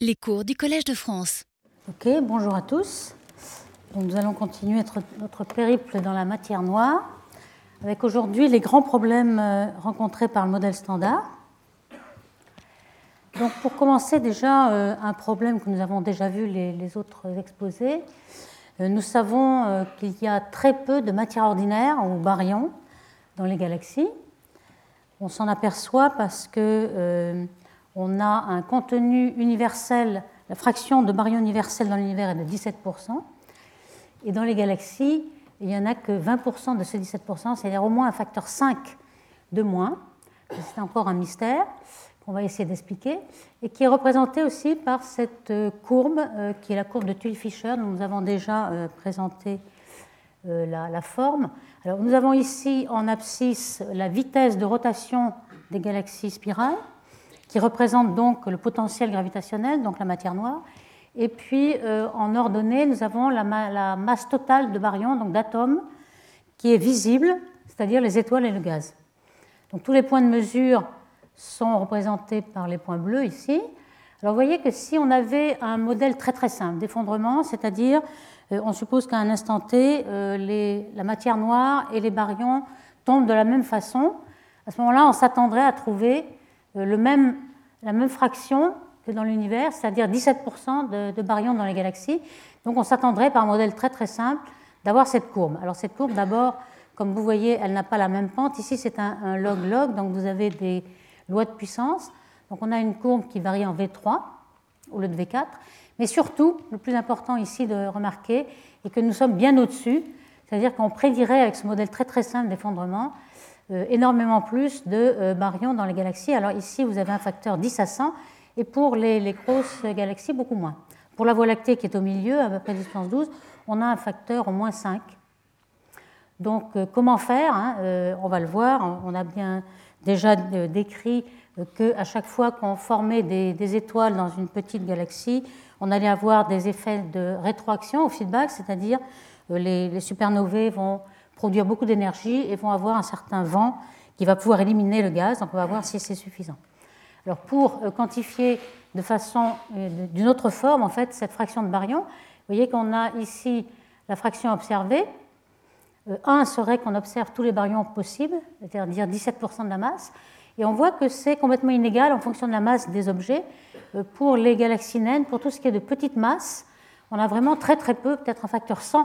Les cours du Collège de France. Ok, bonjour à tous. Donc, nous allons continuer notre, périple dans la matière noire avec aujourd'hui les grands problèmes euh, rencontrés par le modèle standard. Donc, pour commencer, déjà, euh, un problème que nous avons déjà vu les, autres exposés. Euh, nous savons qu'il y a très peu de matière ordinaire ou baryons dans les galaxies. On s'en aperçoit parce que on a un contenu universel, la fraction de baryons universels dans l'univers est de 17%, et dans les galaxies, il n'y en a que 20% de ces 17%, c'est-à-dire au moins un facteur 5 de moins. C'est encore un mystère qu'on va essayer d'expliquer, et qui est représenté aussi par cette euh, courbe, euh, qui est la courbe de Tully-Fisher, dont nous avons déjà euh, présenté la, la, forme. Alors, nous avons ici en abscisse la vitesse de rotation des galaxies spirales qui représente donc le potentiel gravitationnel, donc la matière noire. Et puis euh, en ordonnée, nous avons la, masse totale de baryons, donc d'atomes, qui est visible, c'est-à-dire les étoiles et le gaz. Donc tous les points de mesure sont représentés par les points bleus ici. Alors vous voyez que si on avait un modèle très très simple d'effondrement, c'est-à-dire euh, on suppose qu'à un instant T, euh, la matière noire et les baryons tombent de la même façon, à ce moment-là, on s'attendrait à trouver le même, la même fraction que dans l'univers, c'est-à-dire 17% de, baryons dans les galaxies. Donc on s'attendrait par un modèle très très simple d'avoir cette courbe. Alors cette courbe, d'abord, comme vous voyez, elle n'a pas la même pente. Ici, c'est un log-log, donc vous avez des lois de puissance. Donc on a une courbe qui varie en V3 au lieu de V4. Mais surtout, le plus important ici de remarquer est que nous sommes bien au-dessus, c'est-à-dire qu'on prédirait avec ce modèle très très simple d'effondrement énormément plus de euh, baryons dans les galaxies. Alors ici, vous avez un facteur 10 à 100, et pour les, grosses galaxies, beaucoup moins. Pour la Voie lactée qui est au milieu, à peu près distance 12, on a un facteur au moins 5. Donc euh, comment faire hein, On va le voir, on a bien déjà décrit qu'à chaque fois qu'on formait des, étoiles dans une petite galaxie, on allait avoir des effets de rétroaction au feedback, c'est-à-dire les, les supernovae vont produire beaucoup d'énergie et vont avoir un certain vent qui va pouvoir éliminer le gaz. Donc on va voir si c'est suffisant. Alors pour euh, quantifier de façon euh, d'une autre forme en fait cette fraction de baryons, vous voyez qu'on a ici la fraction observée. 1 euh, serait qu'on observe tous les baryons possibles, c'est-à-dire 17% de la masse. Et on voit que c'est complètement inégal en fonction de la masse des objets. Pour les galaxies naines, pour tout ce qui est de petite masse, on a vraiment très très peu, peut-être un facteur 100 euh,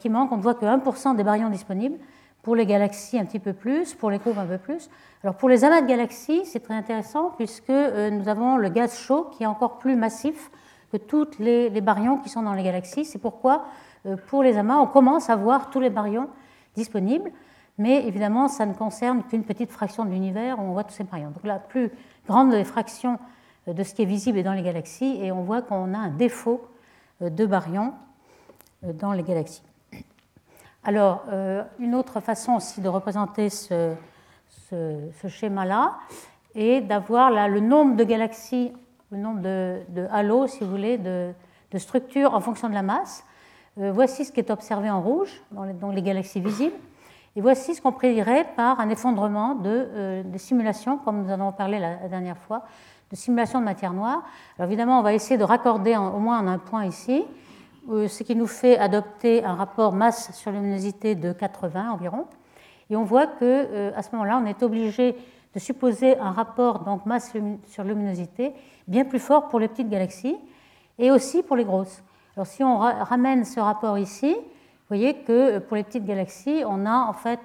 qui manque. On ne voit que 1% des baryons disponibles. Pour les galaxies, un petit peu plus. Pour les courbes, un peu plus. Alors pour les amas de galaxies, c'est très intéressant puisque euh, nous avons le gaz chaud qui est encore plus massif que tous les, baryons qui sont dans les galaxies. C'est pourquoi euh, pour les amas, on commence à voir tous les baryons disponibles. Mais évidemment, ça ne concerne qu'une petite fraction de l'univers où on voit tous ces baryons. Donc la plus grande des fractions de ce qui est visible est dans les galaxies et on voit qu'on a un défaut de baryons dans les galaxies. Alors, euh, une autre façon aussi de représenter ce, schéma-là est d'avoir le nombre de galaxies, le nombre de, halos, si vous voulez, de, structures en fonction de la masse. Euh, voici ce qui est observé en rouge dans les, galaxies visibles. Et voici ce qu'on prédirait par un effondrement de, euh, simulations, comme nous en avons parlé la, dernière fois, de simulation de matière noire. Alors évidemment, on va essayer de raccorder au moins en un point ici. Euh, ce qui nous fait adopter un rapport masse sur luminosité de 80 environ. Et on voit que euh, à ce moment-là, on est obligé de supposer un rapport donc masse sur luminosité bien plus fort pour les petites galaxies et aussi pour les grosses. Alors si on ramène ce rapport ici, vous voyez que euh, pour les petites galaxies, on a en fait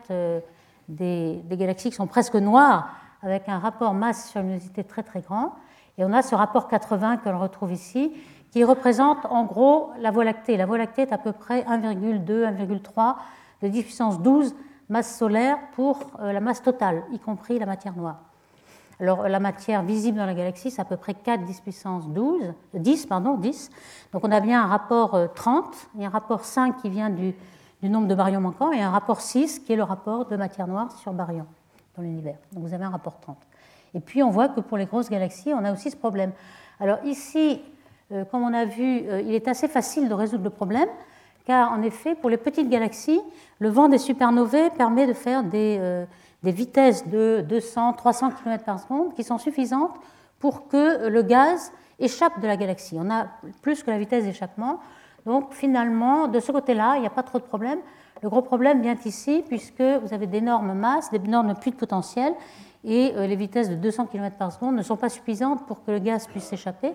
des, des galaxies qui sont presque noires avec un rapport masse sur luminosité très très grand. Et on a ce rapport 80 que l'on retrouve ici, qui représente en gros la Voie lactée. La Voie lactée est à peu près 1,2, 1,3 de 10 puissance 12 masse solaire pour euh, la masse totale, y compris la matière noire. Alors la matière visible dans la galaxie, c'est à peu près 4 10 puissance 12, 10, pardon, 10. Donc on a bien un rapport 30, euh, et un rapport 5 qui vient du, nombre de baryons manquants, et un rapport 6 qui est le rapport de matière noire sur baryons dans l'univers. Donc vous avez un rapport 30. Et puis on voit que pour les grosses galaxies, on a aussi ce problème. Alors ici, comme on a vu, euh, il est assez facile de résoudre le problème, car en effet, pour les petites galaxies, le vent des supernovae permet de faire des, euh, vitesses de 200, 300 km par seconde qui sont suffisantes pour que le gaz échappe de la galaxie. On a plus que la vitesse d'échappement. Donc finalement, de ce côté-là, il n'y a pas trop de problème. Le gros problème vient ici, puisque vous avez d'énormes masses, d'énormes puits de potentiel, et euh, les vitesses de 200 km par seconde ne sont pas suffisantes pour que le gaz puisse s'échapper.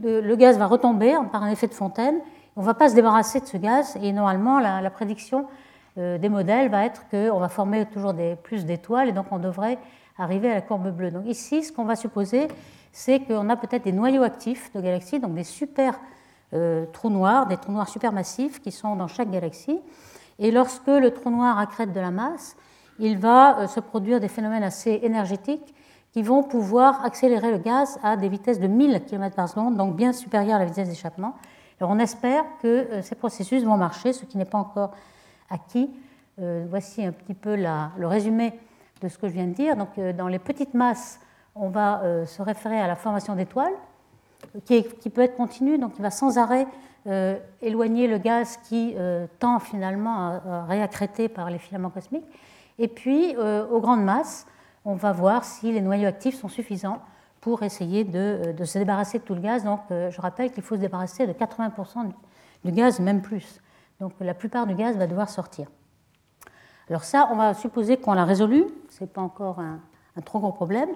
Le gaz va retomber par un effet de fontaine. On ne va pas se débarrasser de ce gaz, et normalement, la, prédiction euh, des modèles va être qu'on va former toujours des, plus d'étoiles, et donc on devrait arriver à la courbe bleue. Donc ici, ce qu'on va supposer, c'est qu'on a peut-être des noyaux actifs de galaxies, donc des super euh, trous noirs, des trous noirs supermassifs qui sont dans chaque galaxie. Et lorsque le trou noir accrète de la masse, il va euh, se produire des phénomènes assez énergétiques qui vont pouvoir accélérer le gaz à des vitesses de 1000 km par seconde, donc bien supérieures à la vitesse d'échappement. Alors on espère que euh, ces processus vont marcher, ce qui n'est pas encore acquis. voici un petit peu le résumé de ce que je viens de dire. Donc dans les petites masses, on va se référer à la formation d'étoiles qui, peut être continu, donc il va sans arrêt euh, éloigner le gaz qui euh, tend finalement à, réaccréter par les filaments cosmiques. Et puis, euh, aux grandes masses, on va voir si les noyaux actifs sont suffisants pour essayer de, se débarrasser de tout le gaz. Donc, je rappelle qu'il faut se débarrasser de 80% du gaz, même plus. Donc, la plupart du gaz va devoir sortir. Alors ça, on va supposer qu'on l'a résolu. Ce n'est pas encore un, un, trop gros problème.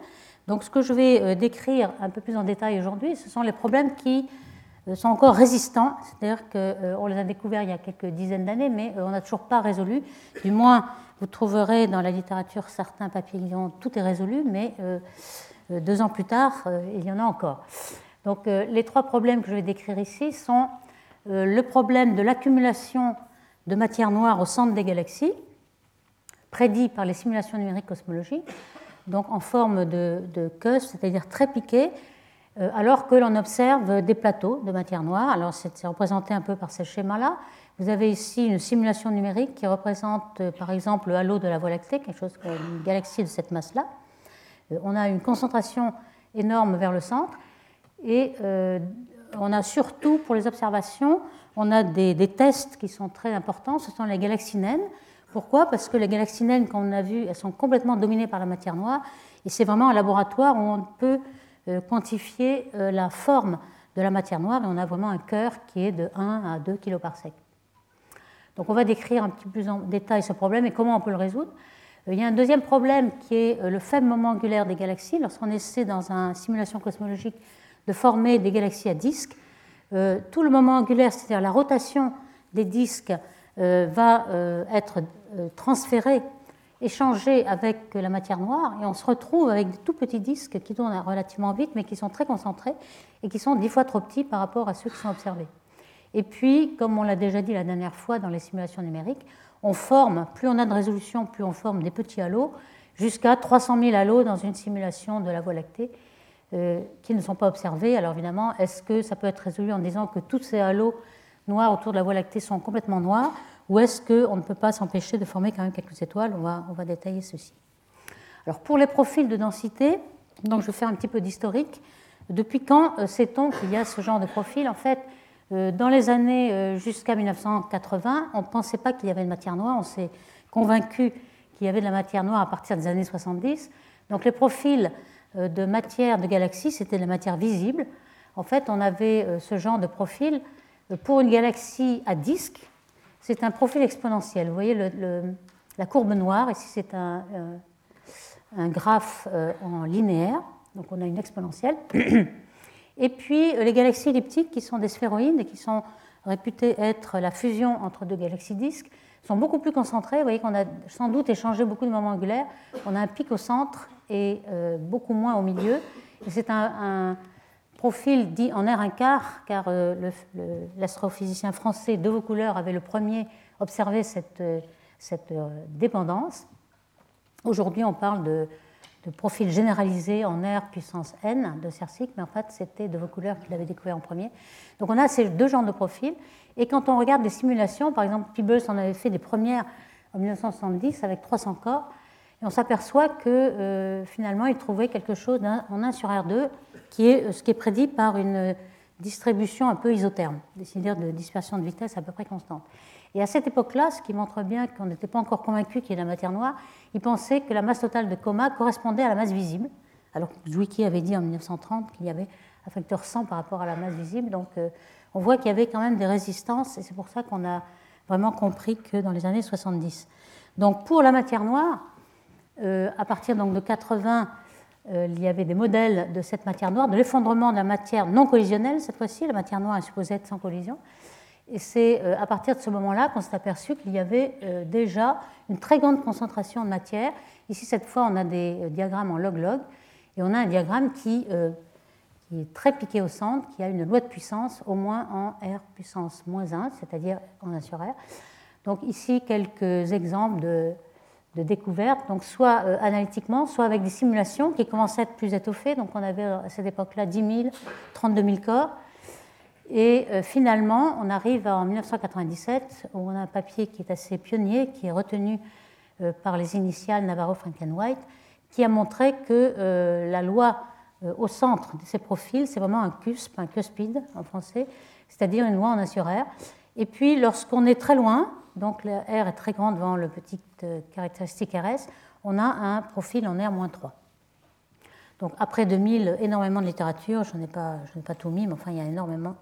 Donc ce que je vais euh, décrire un peu plus en détail aujourd'hui, ce sont les problèmes qui euh, sont encore résistants, c'est-à-dire qu'on euh, les a découverts il y a quelques dizaines d'années, mais on n'a toujours pas résolu. Du moins, vous trouverez dans la littérature certains qui tout est résolu, mais deux ans plus tard, il y en a encore. Donc les trois problèmes que je vais décrire ici sont le problème de l'accumulation de matière noire au centre des galaxies, prédit par les simulations numériques cosmologiques, donc en forme de, de queue, c'est-à-dire très piquée, euh, alors que l'on observe des plateaux de matière noire. Alors c'est représenté un peu par ce schéma-là. Vous avez ici une simulation numérique qui représente euh, par exemple le halo de la Voie lactée, quelque chose comme une galaxie de cette masse-là. Euh, on a une concentration énorme vers le centre et on a surtout pour les observations, on a des, tests qui sont très importants, ce sont les galaxies naines. Pourquoi? Parce que les galaxies naines, comme on a vu, elles sont complètement dominées par la matière noire. Et c'est vraiment un laboratoire où on peut euh, quantifier euh, la forme de la matière noire. Et on a vraiment un cœur qui est de 1 à 2 kg par. Donc on va décrire un petit peu plus en détail ce problème et comment on peut le résoudre. Euh, il y a un deuxième problème qui est le faible moment angulaire des galaxies. Lorsqu'on essaie dans une simulation cosmologique de former des galaxies à disques, tout le moment angulaire, c'est-à-dire la rotation des disques, va être euh, transféré, échangé avec la matière noire, et on se retrouve avec des tout petits disques qui tournent relativement vite, mais qui sont très concentrés et qui sont dix fois trop petits par rapport à ceux qui sont observés. Et puis, comme on l'a déjà dit la dernière fois dans les simulations numériques, on forme, plus on a de résolution, plus on forme des petits halos, jusqu'à 300 000 halos dans une simulation de la Voie lactée, euh, qui ne sont pas observés. Alors évidemment, est-ce que ça peut être résolu en disant que tous ces halos noirs autour de la Voie lactée sont complètement noirs ou est-ce qu'on ne peut pas s'empêcher de former quand même quelques étoiles? On va, détailler ceci. Alors pour les profils de densité, donc je vais faire un petit peu d'historique. Depuis quand euh, sait-on qu'il y a ce genre de profil? En fait, euh, dans les années euh, jusqu'à 1980, on ne pensait pas qu'il y avait de matière noire. On s'est convaincu qu'il y avait de la matière noire à partir des années 70. Donc les profils de matière de galaxies, c'était de la matière visible. En fait, on avait ce genre de profil pour une galaxie à disque, c'est un profil exponentiel. Vous voyez la courbe noire, ici c'est un, euh, graphe euh, en linéaire, donc on a une exponentielle. Et puis les galaxies elliptiques, qui sont des sphéroïdes et qui sont réputées être la fusion entre deux galaxies disques, sont beaucoup plus concentrées. Vous voyez qu'on a sans doute échangé beaucoup de moments angulaires. On a un pic au centre et euh, beaucoup moins au milieu. c'est un profil dit en R un quart, car euh, l'astrophysicien français De Vaucouleurs avait le premier observé cette, euh, euh, dépendance. Aujourd'hui, on parle de, profil généralisé en R puissance n de Cercic, mais en fait, c'était De Vaucouleurs qui l'avait découvert en premier. Donc, on a ces deux genres de profils. Et quand on regarde des simulations, par exemple, Peebles en avait fait des premières en 1970 avec 300 corps, et on s'aperçoit que finalement, il trouvait quelque chose en 1 sur R2 qui est ce qui est prédit par une distribution un peu isotherme, c'est-à-dire de dispersion de vitesse à peu près constante. Et à cette époque-là, ce qui montre bien qu'on n'était pas encore convaincu qu'il y ait la matière noire, il pensait que la masse totale de coma correspondait à la masse visible, alors Zwicky avait dit en 1930 qu'il y avait un facteur 100 par rapport à la masse visible. Donc on voit qu'il y avait quand même des résistances, et c'est pour ça qu'on a vraiment compris que dans les années 70. Donc pour la matière noire, à partir donc, de 80, il y avait des modèles de cette matière noire, de l'effondrement de la matière non collisionnelle cette fois-ci, la matière noire est supposée être sans collision. Et c'est euh, à partir de ce moment-là qu'on s'est aperçu qu'il y avait euh, déjà une très grande concentration de matière. Ici, cette fois, on a des euh, diagrammes en log-log, et on a un diagramme qui, est très piqué au centre, qui a une loi de puissance au moins en R puissance moins 1, c'est-à-dire en 1 sur R. Donc ici, quelques exemples de, de découvertes, donc soit analytiquement, soit avec des simulations qui commençaient à être plus étoffées. Donc on avait à cette époque-là 10 000, 32 000 corps. Et euh, finalement, on arrive en 1997 où on a un papier qui est assez pionnier, qui est retenu euh, par les initiales Navarro, Frankenwhite, qui a montré que euh, la loi au centre de ces profils, c'est vraiment un CUSP, un cuspide en français, c'est-à-dire une loi en 1 sur R. Et puis, lorsqu'on est très loin, donc la R est très grande devant le petit caractéristique RS, on a un profil en R-3. Donc après 2000, énormément de littérature, je n'ai pas, pas tout mis, mais enfin il y a énormément.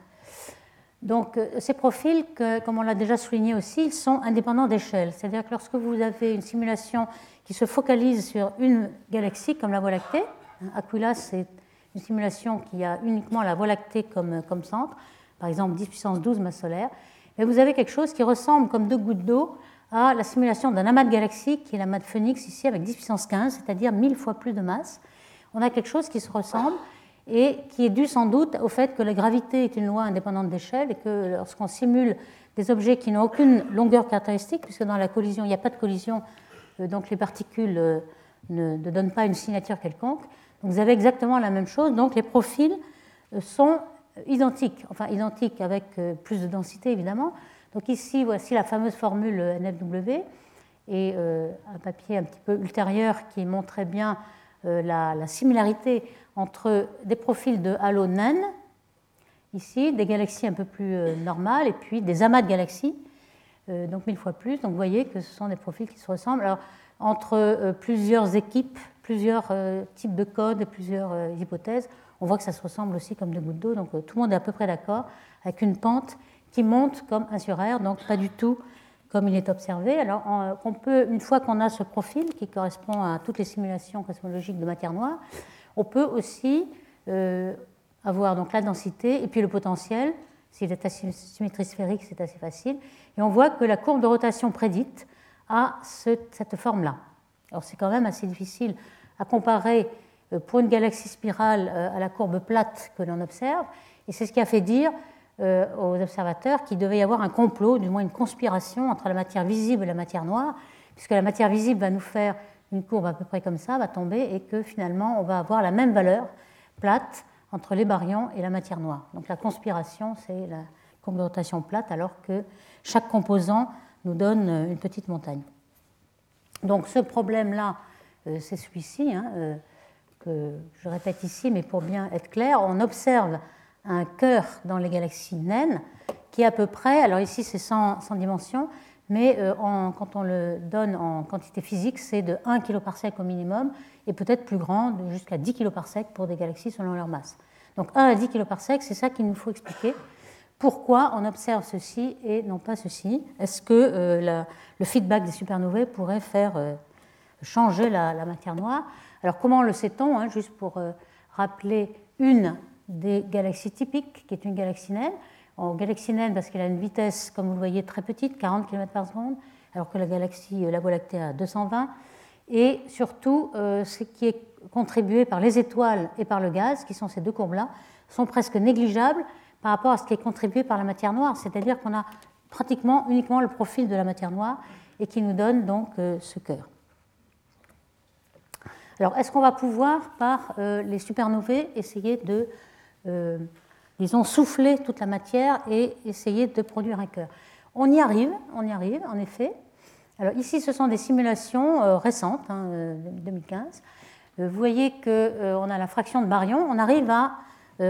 Donc euh, ces profils, comme on l'a déjà souligné aussi, sont indépendants d'échelle. C'est-à-dire que lorsque vous avez une simulation qui se focalise sur une galaxie comme la Voie lactée, hein, Aquila c'est une simulation qui a uniquement la Voie lactée comme, comme centre, par exemple 10 puissance 12 masse solaire, et vous avez quelque chose qui ressemble comme deux gouttes d'eau à la simulation d'un amas de galaxies qui est l'amas de Phoenix ici avec 10 puissance 15, c'est-à-dire 1000 fois plus de masse. On a quelque chose qui se ressemble et qui est dû sans doute au fait que la gravité est une loi indépendante d'échelle et que lorsqu'on simule des objets qui n'ont aucune longueur caractéristique, puisque dans la collision, il n'y a pas de collision, euh, donc les particules euh, ne, donnent pas une signature quelconque. Donc vous avez exactement la même chose, donc les profils euh, sont identiques, enfin identiques avec plus de densité évidemment. Donc ici, voici la fameuse formule NFW et un papier un petit peu ultérieur qui montrait bien la, la similarité entre des profils de halo naines, ici, des galaxies un peu plus euh, normales, et puis des amas de galaxies, euh, donc mille fois plus. Donc vous voyez que ce sont des profils qui se ressemblent. Alors, entre euh, plusieurs équipes, plusieurs types de codes et plusieurs hypothèses, on voit que ça se ressemble aussi comme des gouttes d'eau. Donc tout le monde est à peu près d'accord avec une pente qui monte comme 1 sur R, donc pas du tout comme il est observé. Alors, on peut, une fois qu'on a ce profil qui correspond à toutes les simulations cosmologiques de matière noire, on peut aussi euh, avoir donc la densité et puis le potentiel. S'il est à symétrie sphérique, c'est assez facile. Et on voit que la courbe de rotation prédite a cette forme-là. Alors c'est quand même assez difficile à comparer euh, pour une galaxie spirale euh, à la courbe plate que l'on observe. Et c'est ce qui a fait dire aux observateurs qu'il devait y avoir un complot, du moins une conspiration entre la matière visible et la matière noire, puisque la matière visible va nous faire une courbe à peu près comme ça va tomber et que finalement on va avoir la même valeur plate entre les baryons et la matière noire. Donc la conspiration, c'est la rotation plate alors que chaque composant nous donne une petite montagne. Donc ce problème-là, euh, c'est celui-ci, hein, euh, je répète ici, mais pour bien être clair, on observe un cœur dans les galaxies naines qui est à peu près, alors ici c'est sans, dimension, mais euh, quand on le donne en quantité physique, c'est de 1 kg par sec au minimum, et peut-être plus grand, jusqu'à 10 kg par sec pour des galaxies selon leur masse. Donc 1 à 10 kg par sec, c'est ça qu'il nous faut expliquer. Pourquoi on observe ceci et non pas ceci? Est-ce que euh, le feedback des supernovae pourrait faire euh, changer la, matière noire? Alors comment le sait-on hein, Juste pour rappeler une des galaxies typiques, qui est une galaxie naine? En galaxie naine parce qu'elle a une vitesse, comme vous le voyez, très petite, 40 km par seconde, alors que la galaxie, euh, la Voie lactée, a 220. Et surtout, euh, ce qui est contribué par les étoiles et par le gaz, qui sont ces deux courbes-là, sont presque négligeables par rapport à ce qui est contribué par la matière noire, c'est-à-dire qu'on a pratiquement uniquement le profil de la matière noire et qui nous donne donc euh, ce cœur. Alors, est-ce qu'on va pouvoir, par les supernovae, essayer de ils ont soufflé toute la matière et essayé de produire un cœur? On y arrive, on y arrive, en effet. Alors ici, ce sont des simulations euh, récentes, 2015. Hein, euh, euh, vous voyez qu'on a la fraction de baryons. On arrive à,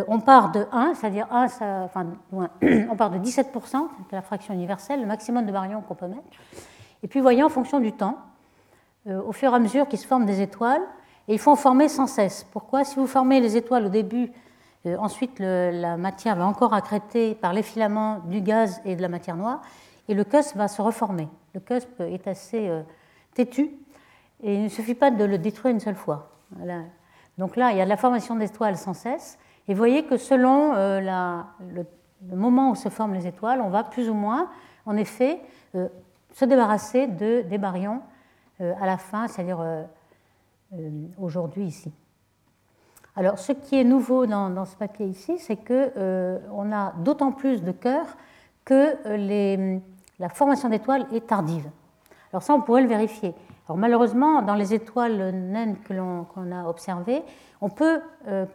on part de 1, c'est-à-dire 1, enfin, on part de 17%, c'est la fraction universelle, le maximum de baryons qu'on peut mettre. Et puis, vous voyez, en fonction du temps, au fur et à mesure qu'il se forment des étoiles, Et il faut en former sans cesse. Pourquoi? Si vous formez les étoiles au début, euh, ensuite la matière va encore accréter par les filaments du gaz et de la matière noire, et le cusp va se reformer. Le cusp est assez euh, têtu, et il ne suffit pas de le détruire une seule fois. Donc là, il y a de la formation d'étoiles sans cesse, et vous voyez que selon euh, le, moment où se forment les étoiles, on va plus ou moins, en effet, se débarrasser de, des baryons à la fin, c'est-à-dire aujourd'hui ici. Alors, ce qui est nouveau dans, ce papier ici, c'est qu'on euh, a d'autant plus de cœurs que euh, la formation d'étoiles est tardive. Alors ça, on pourrait le vérifier. Alors malheureusement, dans les étoiles naines que qu'on a observées, on peut euh,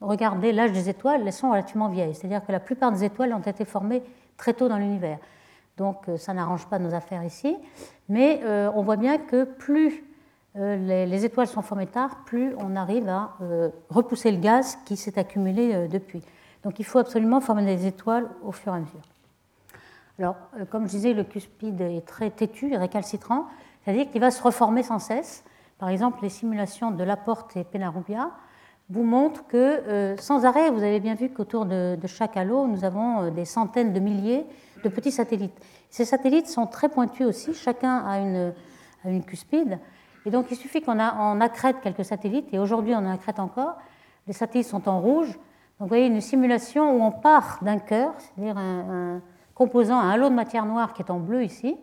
regarder l'âge des étoiles, elles sont relativement vieilles. C'est-à-dire que la plupart des étoiles ont été formées très tôt dans l'univers. Donc ça n'arrange pas nos affaires ici. Mais on voit bien que plus euh, les, étoiles sont formées tard, plus on arrive à euh, repousser le gaz qui s'est accumulé euh, depuis. Donc il faut absolument former des étoiles au fur et à mesure. Alors, comme je disais, le cuspide est très têtu récalcitrant, c'est-à-dire qu'il va se reformer sans cesse. Par exemple, les simulations de Laporte et Penarubia vous montrent que sans arrêt, vous avez bien vu qu'autour de, chaque halo, nous avons des centaines de milliers de petits satellites. Ces satellites sont très pointus aussi, chacun a une, a cuspide. Et donc il suffit qu'on accrète quelques satellites, et aujourd'hui on en accrète encore. Les satellites sont en rouge. Donc vous voyez une simulation où on part d'un cœur, c'est-à-dire un, composant, un halo de matière noire qui est en bleu ici,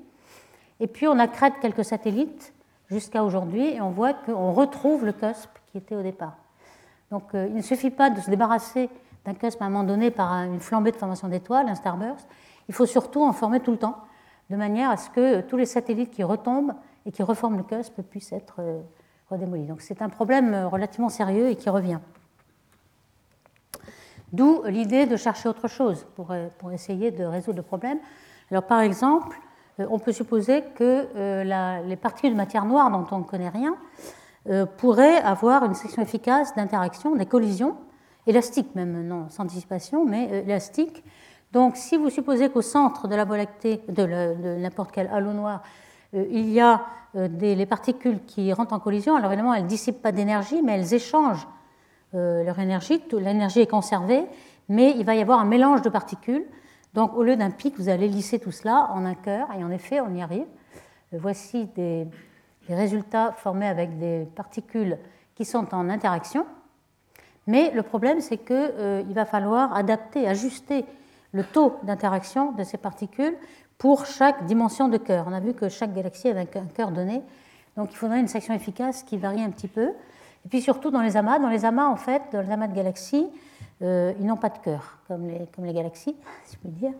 et puis on accrète quelques satellites jusqu'à aujourd'hui, et on voit qu'on retrouve le cusp qui était au départ. Donc euh, il ne suffit pas de se débarrasser d'un cusp à un moment donné par une flambée de formation d'étoiles, un starburst. Il faut surtout en former tout le temps, de manière à ce que tous les satellites qui retombent et qui reforment le cusp puissent être euh, redémolis. Donc c'est un problème euh, relativement sérieux et qui revient. D'où l'idée de chercher autre chose pour, euh, pour, essayer de résoudre le problème. Alors par exemple, on peut supposer que les particules de matière noire dont on ne connaît rien pourraient avoir une section efficace d'interaction, des collisions, élastiques même, non sans dissipation, mais élastiques. Donc si vous supposez qu'au centre de la Voie lactée, de n'importe quel halo noir, euh, il y a euh, des, les particules qui rentrent en collision. Alors évidemment, elles ne dissipent pas d'énergie, mais elles échangent euh, leur énergie. L'énergie est conservée, mais il va y avoir un mélange de particules. Donc au lieu d'un pic, vous allez lisser tout cela en un cœur, et en effet, on y arrive. Voici des, des résultats formés avec des particules qui sont en interaction. Mais le problème, c'est qu'il va falloir adapter, ajuster le taux d'interaction de ces particules pour chaque dimension de cœur. On a vu que chaque galaxie avait un cœur donné, donc il faudrait une section efficace qui varie un petit peu. Et puis surtout dans les amas, dans les amas en fait, dans les amas de galaxies, euh, ils n'ont pas de cœur, comme les, comme les galaxies, si je peux dire.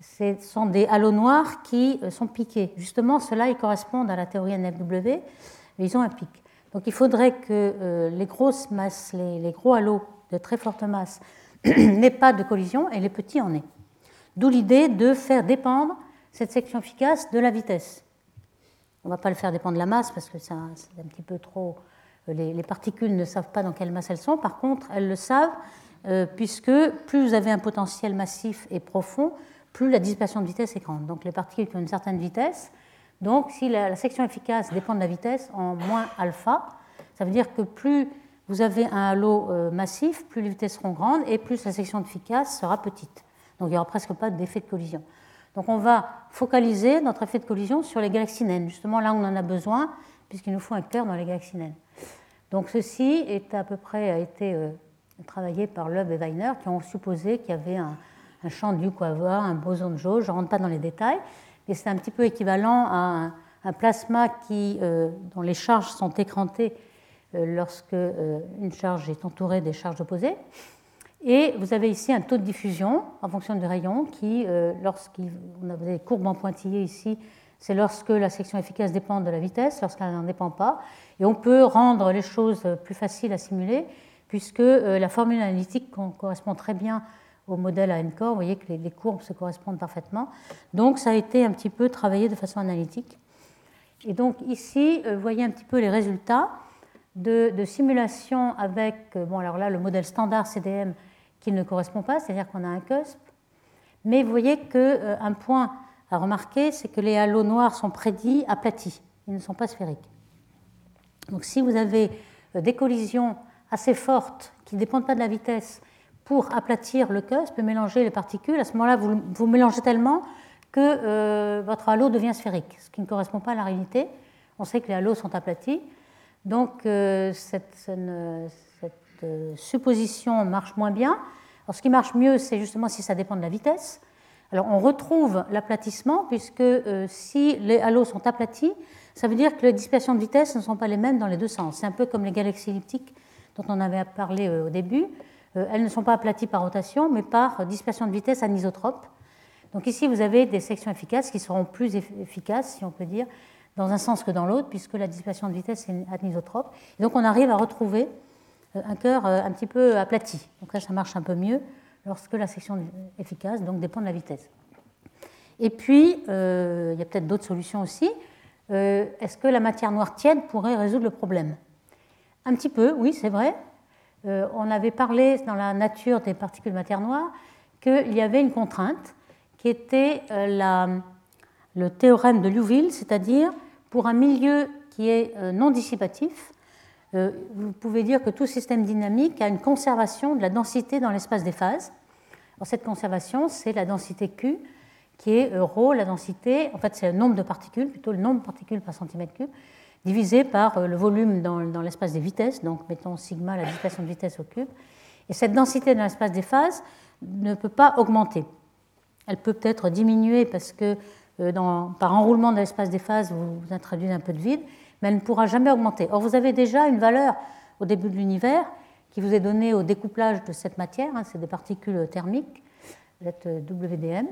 Ce sont des halos noirs qui euh, sont piqués. Justement, ceux-là, ils correspondent à la théorie NFW, mais ils ont un pic. Donc il faudrait que euh, les grosses masses, les, les, gros halos de très forte masse, n'aient pas de collision et les petits en aient. D'où l'idée de faire dépendre cette section efficace de la vitesse. On ne va pas le faire dépendre de la masse parce que c'est un, petit peu trop. Euh, les, particules ne savent pas dans quelle masse elles sont. Par contre, elles le savent euh, puisque plus vous avez un potentiel massif et profond, plus la dissipation de vitesse est grande. Donc les particules qui ont une certaine vitesse. Donc si la, section efficace dépend de la vitesse en moins alpha, ça veut dire que plus vous avez un halo euh, massif, plus les vitesses seront grandes et plus la section efficace sera petite. Donc il n'y aura presque pas d'effet de collision. Donc on va focaliser notre effet de collision sur les galaxies naines, justement là où on en a besoin, puisqu'il nous faut un cœur dans les galaxies naines. Donc ceci est à peu près été euh, travaillé par Loeb et Weiner, qui ont supposé qu'il y avait un, champ de Yukawa, un boson de jauge. Je ne rentre pas dans les détails, mais c'est un petit peu équivalent à un, plasma euh, dont les charges sont écrantées lorsque une charge est entourée des charges opposées. Et vous avez ici un taux de diffusion en fonction du rayon qui, euh, lorsqu'on a des courbes en pointillés ici, c'est lorsque la section efficace dépend de la vitesse, lorsqu'elle n'en dépend pas. Et on peut rendre les choses plus faciles à simuler, puisque euh, la formule analytique correspond très bien au modèle à n-core. Vous voyez que les, courbes se correspondent parfaitement. Donc ça a été un petit peu travaillé de façon analytique. Et donc ici, euh, vous voyez un petit peu les résultats de, simulation avec, bon alors là, le modèle standard CDM qui ne correspond pas, c'est-à-dire qu'on a un cusp. Mais vous voyez qu'un euh, point à remarquer, c'est que les halos noirs sont prédits aplatis, ils ne sont pas sphériques. Donc si vous avez des collisions assez fortes qui ne dépendent pas de la vitesse pour aplatir le cœur, ça peut mélanger les particules. À ce moment-là, vous, vous mélangez tellement que votre halo devient sphérique, ce qui ne correspond pas à la réalité. On sait que les halos sont aplatis. Donc cette, cette supposition marche moins bien. Alors, ce qui marche mieux, c'est justement si ça dépend de la vitesse. Alors, on retrouve l'aplatissement, puisque euh, si les halos sont aplatis, ça veut dire que les dispersions de vitesse ne sont pas les mêmes dans les deux sens. C'est un peu comme les galaxies elliptiques dont on avait parlé euh, au début. Euh, elles ne sont pas aplaties par rotation, mais par dispersion de vitesse anisotrope. Donc ici, vous avez des sections efficaces qui seront plus efficaces, si on peut dire, dans un sens que dans l'autre, puisque la dispersion de vitesse est anisotrope. Donc on arrive à retrouver un cœur un petit peu aplati. Donc là, ça marche un peu mieux lorsque la section efficace donc, dépend de la vitesse. Et puis, euh, il y a peut-être d'autres solutions aussi. Euh, est-ce que la matière noire tiède pourrait résoudre le problème? Un petit peu, oui, c'est vrai. Euh, on avait parlé dans la nature des particules matière noire qu'il y avait une contrainte qui était la, le théorème de Liouville, c'est-à-dire pour un milieu qui est non dissipatif, vous pouvez dire que tout système dynamique a une conservation de la densité dans l'espace des phases. cette conservation, c'est la densité Q, qui est ρ, la densité, en fait c'est le nombre de particules, plutôt le nombre de particules par centimètre cube, divisé par euh, le volume dans, l'espace des vitesses, donc mettons sigma, la dispersion de vitesse au cube. Et cette densité dans l'espace des phases ne peut pas augmenter. Elle peut peut-être diminuer parce que euh, par enroulement de l'espace des phases, vous, vous introduisez un peu de vide, mais elle ne pourra jamais augmenter. Or, vous avez déjà une valeur au début de l'univers qui vous est donnée au découplage de cette matière, hein, c'est des particules thermiques, cette WDM.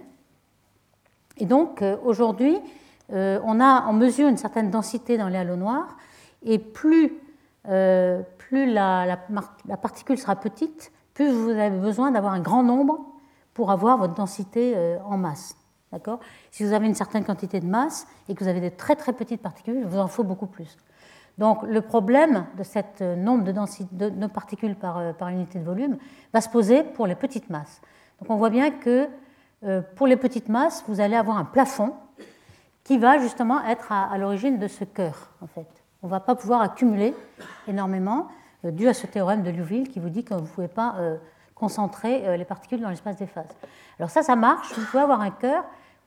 Et donc, euh, aujourd'hui, euh, on, a, on mesure une certaine densité dans les halos noirs, et plus, euh, la, particule sera petite, plus vous avez besoin d'avoir un grand nombre pour avoir votre densité en masse. D'accord? Si vous avez une certaine quantité de masse et que vous avez des très très petites particules, il vous en faut beaucoup plus. Donc le problème de ce euh, nombre de, particules euh, par, unité de volume va se poser pour les petites masses. Donc on voit bien que euh, pour les petites masses, vous allez avoir un plafond qui va justement être à, l'origine de ce cœur. En fait. On ne va pas pouvoir accumuler énormément dû à ce théorème de Liouville qui vous dit que vous ne pouvez pas concentrer les particules dans l'espace des phases. Alors ça, ça marche. Vous pouvez avoir un cœur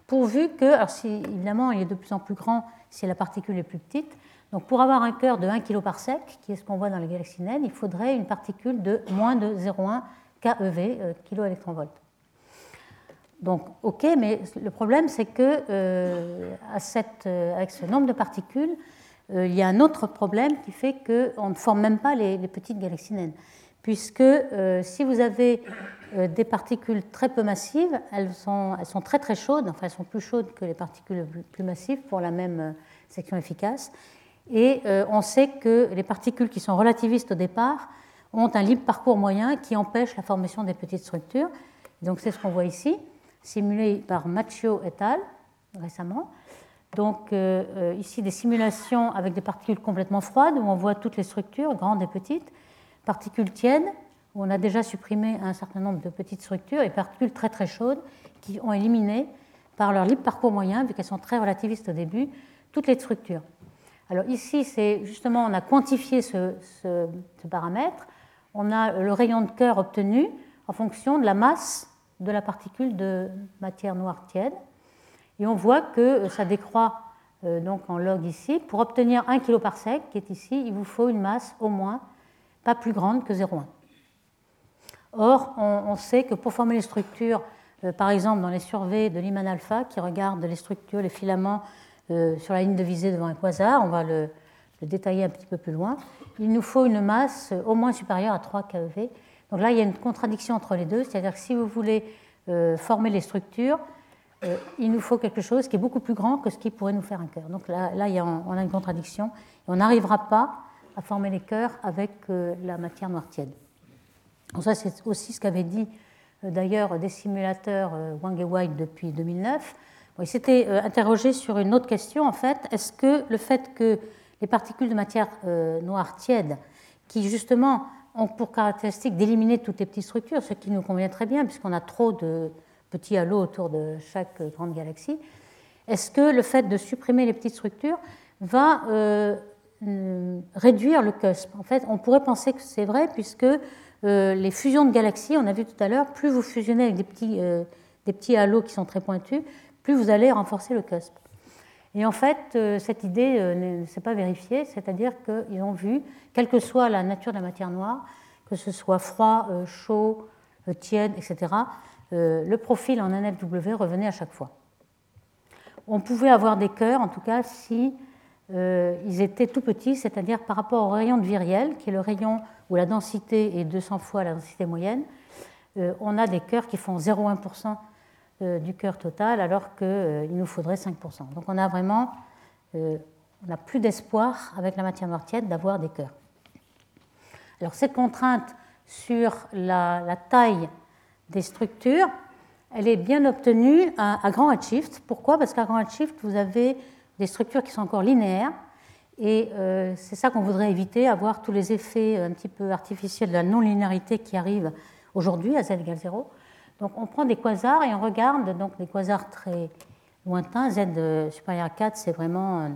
pourvu que, alors si, évidemment il est de plus en plus grand si la particule est plus petite, donc pour avoir un cœur de 1 kg par sec, qui est ce qu'on voit dans les galaxies naines, il faudrait une particule de moins de 0,1 keV, euh, kilo Donc ok, mais le problème c'est que euh, euh, avec ce nombre de particules, euh, il y a un autre problème qui fait qu'on ne forme même pas les petites galaxies naines. Puisque si vous avez euh, des particules très peu massives, elles sont, très très chaudes, enfin elles sont plus chaudes que les particules plus massives pour la même euh, section efficace. Et euh, on sait que les particules qui sont relativistes au départ ont un libre parcours moyen qui empêche la formation des petites structures. Donc c'est ce qu'on voit ici, simulé par Macchio et al. récemment. Donc ici des simulations avec des particules complètement froides où on voit toutes les structures, grandes et petites, particules tièdes où on a déjà supprimé un certain nombre de petites structures et particules très très chaudes qui ont éliminé par leur libre parcours moyen, vu qu'elles sont très relativistes au début, toutes les structures. Alors ici, c'est justement, on a quantifié ce, paramètre. On a le rayon de cœur obtenu en fonction de la masse de la particule de matière noire tiède. Et on voit que ça décroît euh, donc en log ici. Pour obtenir 1 kg par sec, qui est ici, il vous faut une masse au moins pas plus grande que 0,1. Or, on, sait que pour former les structures, euh, par exemple dans les surveys de Lyman alpha, qui regardent les structures, les filaments euh, sur la ligne de visée devant un quasar, on va le, détailler un petit peu plus loin, il nous faut une masse euh, au moins supérieure à 3 keV. Donc là, il y a une contradiction entre les deux, c'est-à-dire que si vous voulez former les structures, il nous faut quelque chose qui est beaucoup plus grand que ce qui pourrait nous faire un cœur. Donc là, là on a une contradiction, on n'arrivera pas à former les cœurs avec la matière noire tiède ça, c'est aussi ce qu'avaient dit euh, d'ailleurs des simulateurs euh, Wang et White depuis 2009. ils s'étaient euh, interrogés sur une autre question, en fait. Est-ce que le fait que les particules de matière noire tiède, qui justement ont pour caractéristique d'éliminer toutes les petites structures, ce qui nous convient très bien, puisqu'on a trop de petits halos autour de chaque grande galaxie, est-ce que le fait de supprimer les petites structures va réduire le cusp. En fait, on pourrait penser que c'est vrai puisque les fusions de galaxies, on a vu tout à l'heure, plus vous fusionnez avec des petits, des petits halos qui sont très pointus, plus vous allez renforcer le cusp. Et en fait, cette idée ne s'est pas vérifiée, c'est-à-dire qu'ils ont vu, quelle que soit la nature de la matière noire, que ce soit froid, chaud, tiède, etc., le profil en NFW revenait à chaque fois on pouvait avoir des cœurs, en tout cas, si euh, ils étaient tout petits, c'est-à-dire par rapport au rayon de Viriel, qui est le rayon où la densité est 200 fois la densité moyenne, euh, on a des cœurs qui font 0,1% euh, du cœur total, alors qu'il nous faudrait 5%. Donc on a vraiment, on n'a plus d'espoir avec la matière noire tiède d'avoir des cœurs. Alors cette contrainte sur la taille des structures, elle est bien obtenue à, grand redshift. Pourquoi? Parce qu'à grand redshift, vous avez des structures qui sont encore linéaires. Et euh, c'est ça qu'on voudrait éviter, avoir tous les effets un petit peu artificiels de la non-linéarité qui arrivent aujourd'hui à z égale 0. Donc on prend des quasars et on regarde donc des quasars très lointains. Z euh, supérieur à 4, c'est vraiment euh,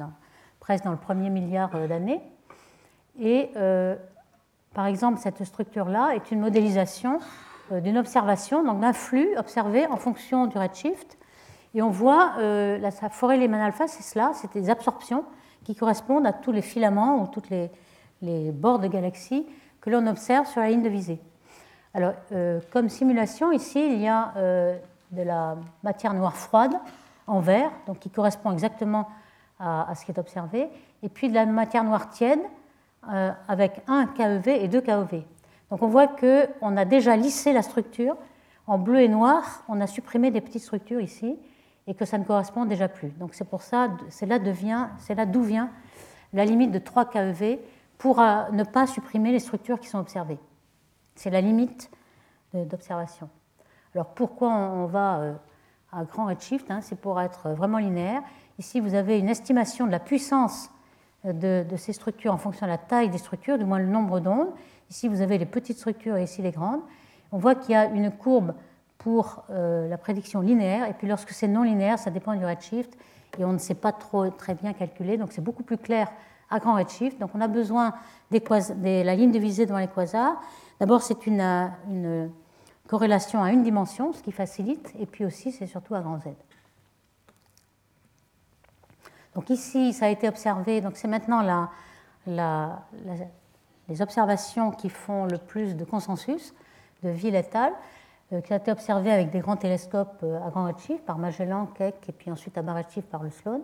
presque dans le premier milliard d'années. Et par exemple, cette structure-là est une modélisation euh, d'une observation, donc d'un flux observé en fonction du redshift. Et on voit, euh, la forêt Lyman alpha, c'est cela, c'est des absorptions qui correspondent à tous les filaments ou toutes les, bords de galaxies que l'on observe sur la ligne de visée. Alors, euh, comme simulation, ici, il y a de la matière noire froide en vert, donc qui correspond exactement à, ce qui est observé, et puis de la matière noire tiède avec un KEV et deux KEV. Donc on voit qu'on a déjà lissé la structure. En bleu et noir, on a supprimé des petites structures ici et que ça ne correspond déjà plus. Donc c'est pour ça, c'est là d'où vient la limite de 3 KEV pour euh, ne pas supprimer les structures qui sont observées. C'est la limite d'observation. Alors pourquoi on va euh, à grand redshift hein, C'est pour être vraiment linéaire. Ici, vous avez une estimation de la puissance de, de, ces structures en fonction de la taille des structures, du moins le nombre d'ondes. Ici, vous avez les petites structures et ici les grandes. On voit qu'il y a une courbe pour euh, la prédiction linéaire, et puis lorsque c'est non linéaire, ça dépend du redshift, et on ne sait pas trop, très bien calculer, donc c'est beaucoup plus clair à grand redshift. Donc on a besoin de la ligne de visée devant les quasars. D'abord, c'est une, une, corrélation à une dimension, ce qui facilite, et puis aussi, c'est surtout à grand Z. Donc ici, ça a été observé, donc c'est maintenant les observations qui font le plus de consensus de vie létale, euh, qui a été observé avec des grands télescopes euh, à grand redshift par Magellan, Keck et puis ensuite à bas redshift par le Sloan.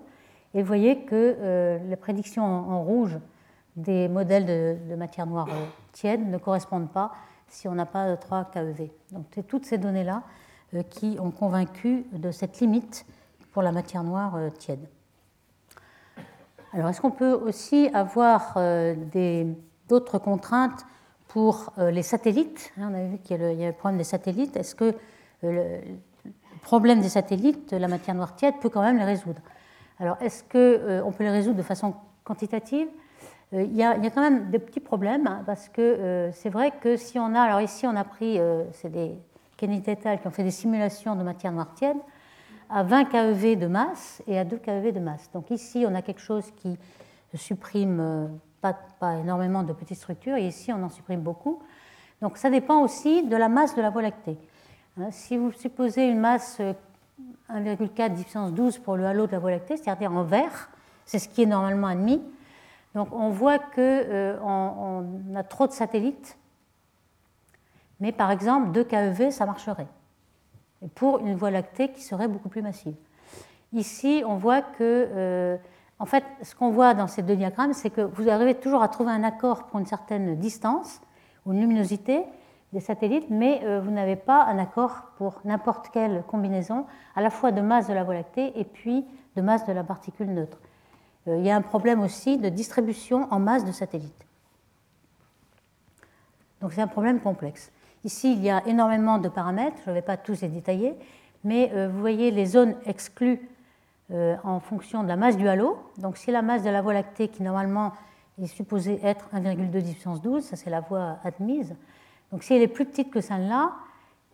Et vous voyez que euh, les prédictions en, rouge des modèles de, matière noire tiède ne correspondent pas si on n'a pas de 3 KEV. Donc c'est toutes ces données-là qui ont convaincu de cette limite pour la matière noire tiède. Alors est-ce qu'on peut aussi avoir d'autres contraintes pour euh, les satellites. Hein, on a vu qu'il y a le problème des satellites. Est-ce que euh, le problème des satellites, la matière noire tiède, peut quand même les résoudre? Alors, est-ce qu'on euh, peut les résoudre de façon quantitative? Il y, a, quand même des petits problèmes, hein, parce que c'est vrai que si on a, alors ici on a pris, c'est des Kennedy et qui ont fait des simulations de matière noire tiède, à 20 keV de masse et à 2 keV de masse. Donc ici on a quelque chose qui supprime pas, énormément de petites structures, et ici on en supprime beaucoup. Donc ça dépend aussi de la masse de la Voie lactée. Hein, si vous supposez une masse 1,4 puissance 12 pour le halo de la Voie lactée, c'est-à-dire en vert, c'est ce qui est normalement admis, donc on voit qu'on euh, on a trop de satellites, mais par exemple 2 KEV, ça marcherait, pour une Voie lactée qui serait beaucoup plus massive. Ici, on voit que euh, en fait, ce qu'on voit dans ces deux diagrammes, c'est que vous arrivez toujours à trouver un accord pour une certaine distance ou une luminosité des satellites, mais euh, vous n'avez pas un accord pour n'importe quelle combinaison, à la fois de masse de la Voie lactée et puis de masse de la particule neutre. Euh, il y a un problème aussi de distribution en masse de satellites. Donc c'est un problème complexe. Ici, il y a énormément de paramètres, je ne vais pas tous les détailler, mais euh, vous voyez les zones exclues euh, en fonction de la masse du halo. Donc si la masse de la Voie lactée, qui normalement est supposée être 1,2 puissance 12, ça c'est la voie admise, donc si elle est plus petite que celle-là,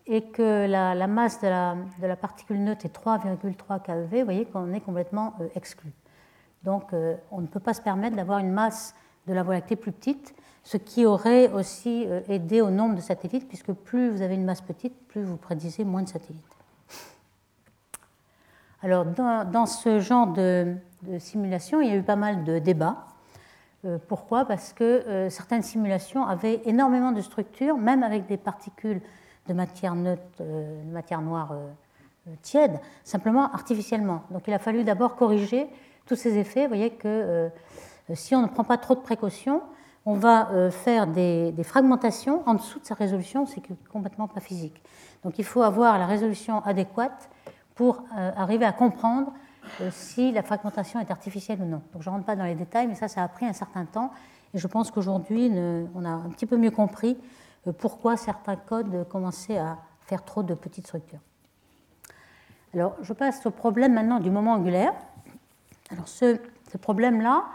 et que la, masse de la, particule neutre est 3,3 keV, vous voyez qu'on est complètement euh, exclu. Donc on ne peut pas se permettre d'avoir une masse de la Voie lactée plus petite, ce qui aurait aussi aidé au nombre de satellites, puisque plus vous avez une masse petite, plus vous prédisez moins de satellites. Alors, dans, ce genre de, simulation, il y a eu pas mal de débats. Euh, pourquoi? Parce que euh, certaines simulations avaient énormément de structures, même avec des particules de matière euh, noire tiède, simplement artificiellement. Donc, il a fallu d'abord corriger tous ces effets. Vous voyez que si on ne prend pas trop de précautions, on va faire des, des, fragmentations en dessous de sa résolution, c'est complètement pas physique. Donc, il faut avoir la résolution adéquate pour euh, arriver à comprendre euh, si la fragmentation est artificielle ou non. Donc je ne rentre pas dans les détails, mais ça, ça a pris un certain temps. Et je pense qu'aujourd'hui, on a un petit peu mieux compris euh, pourquoi certains codes commençaient à faire trop de petites structures. Alors, je passe au problème maintenant du moment angulaire. Alors, ce, problème-là,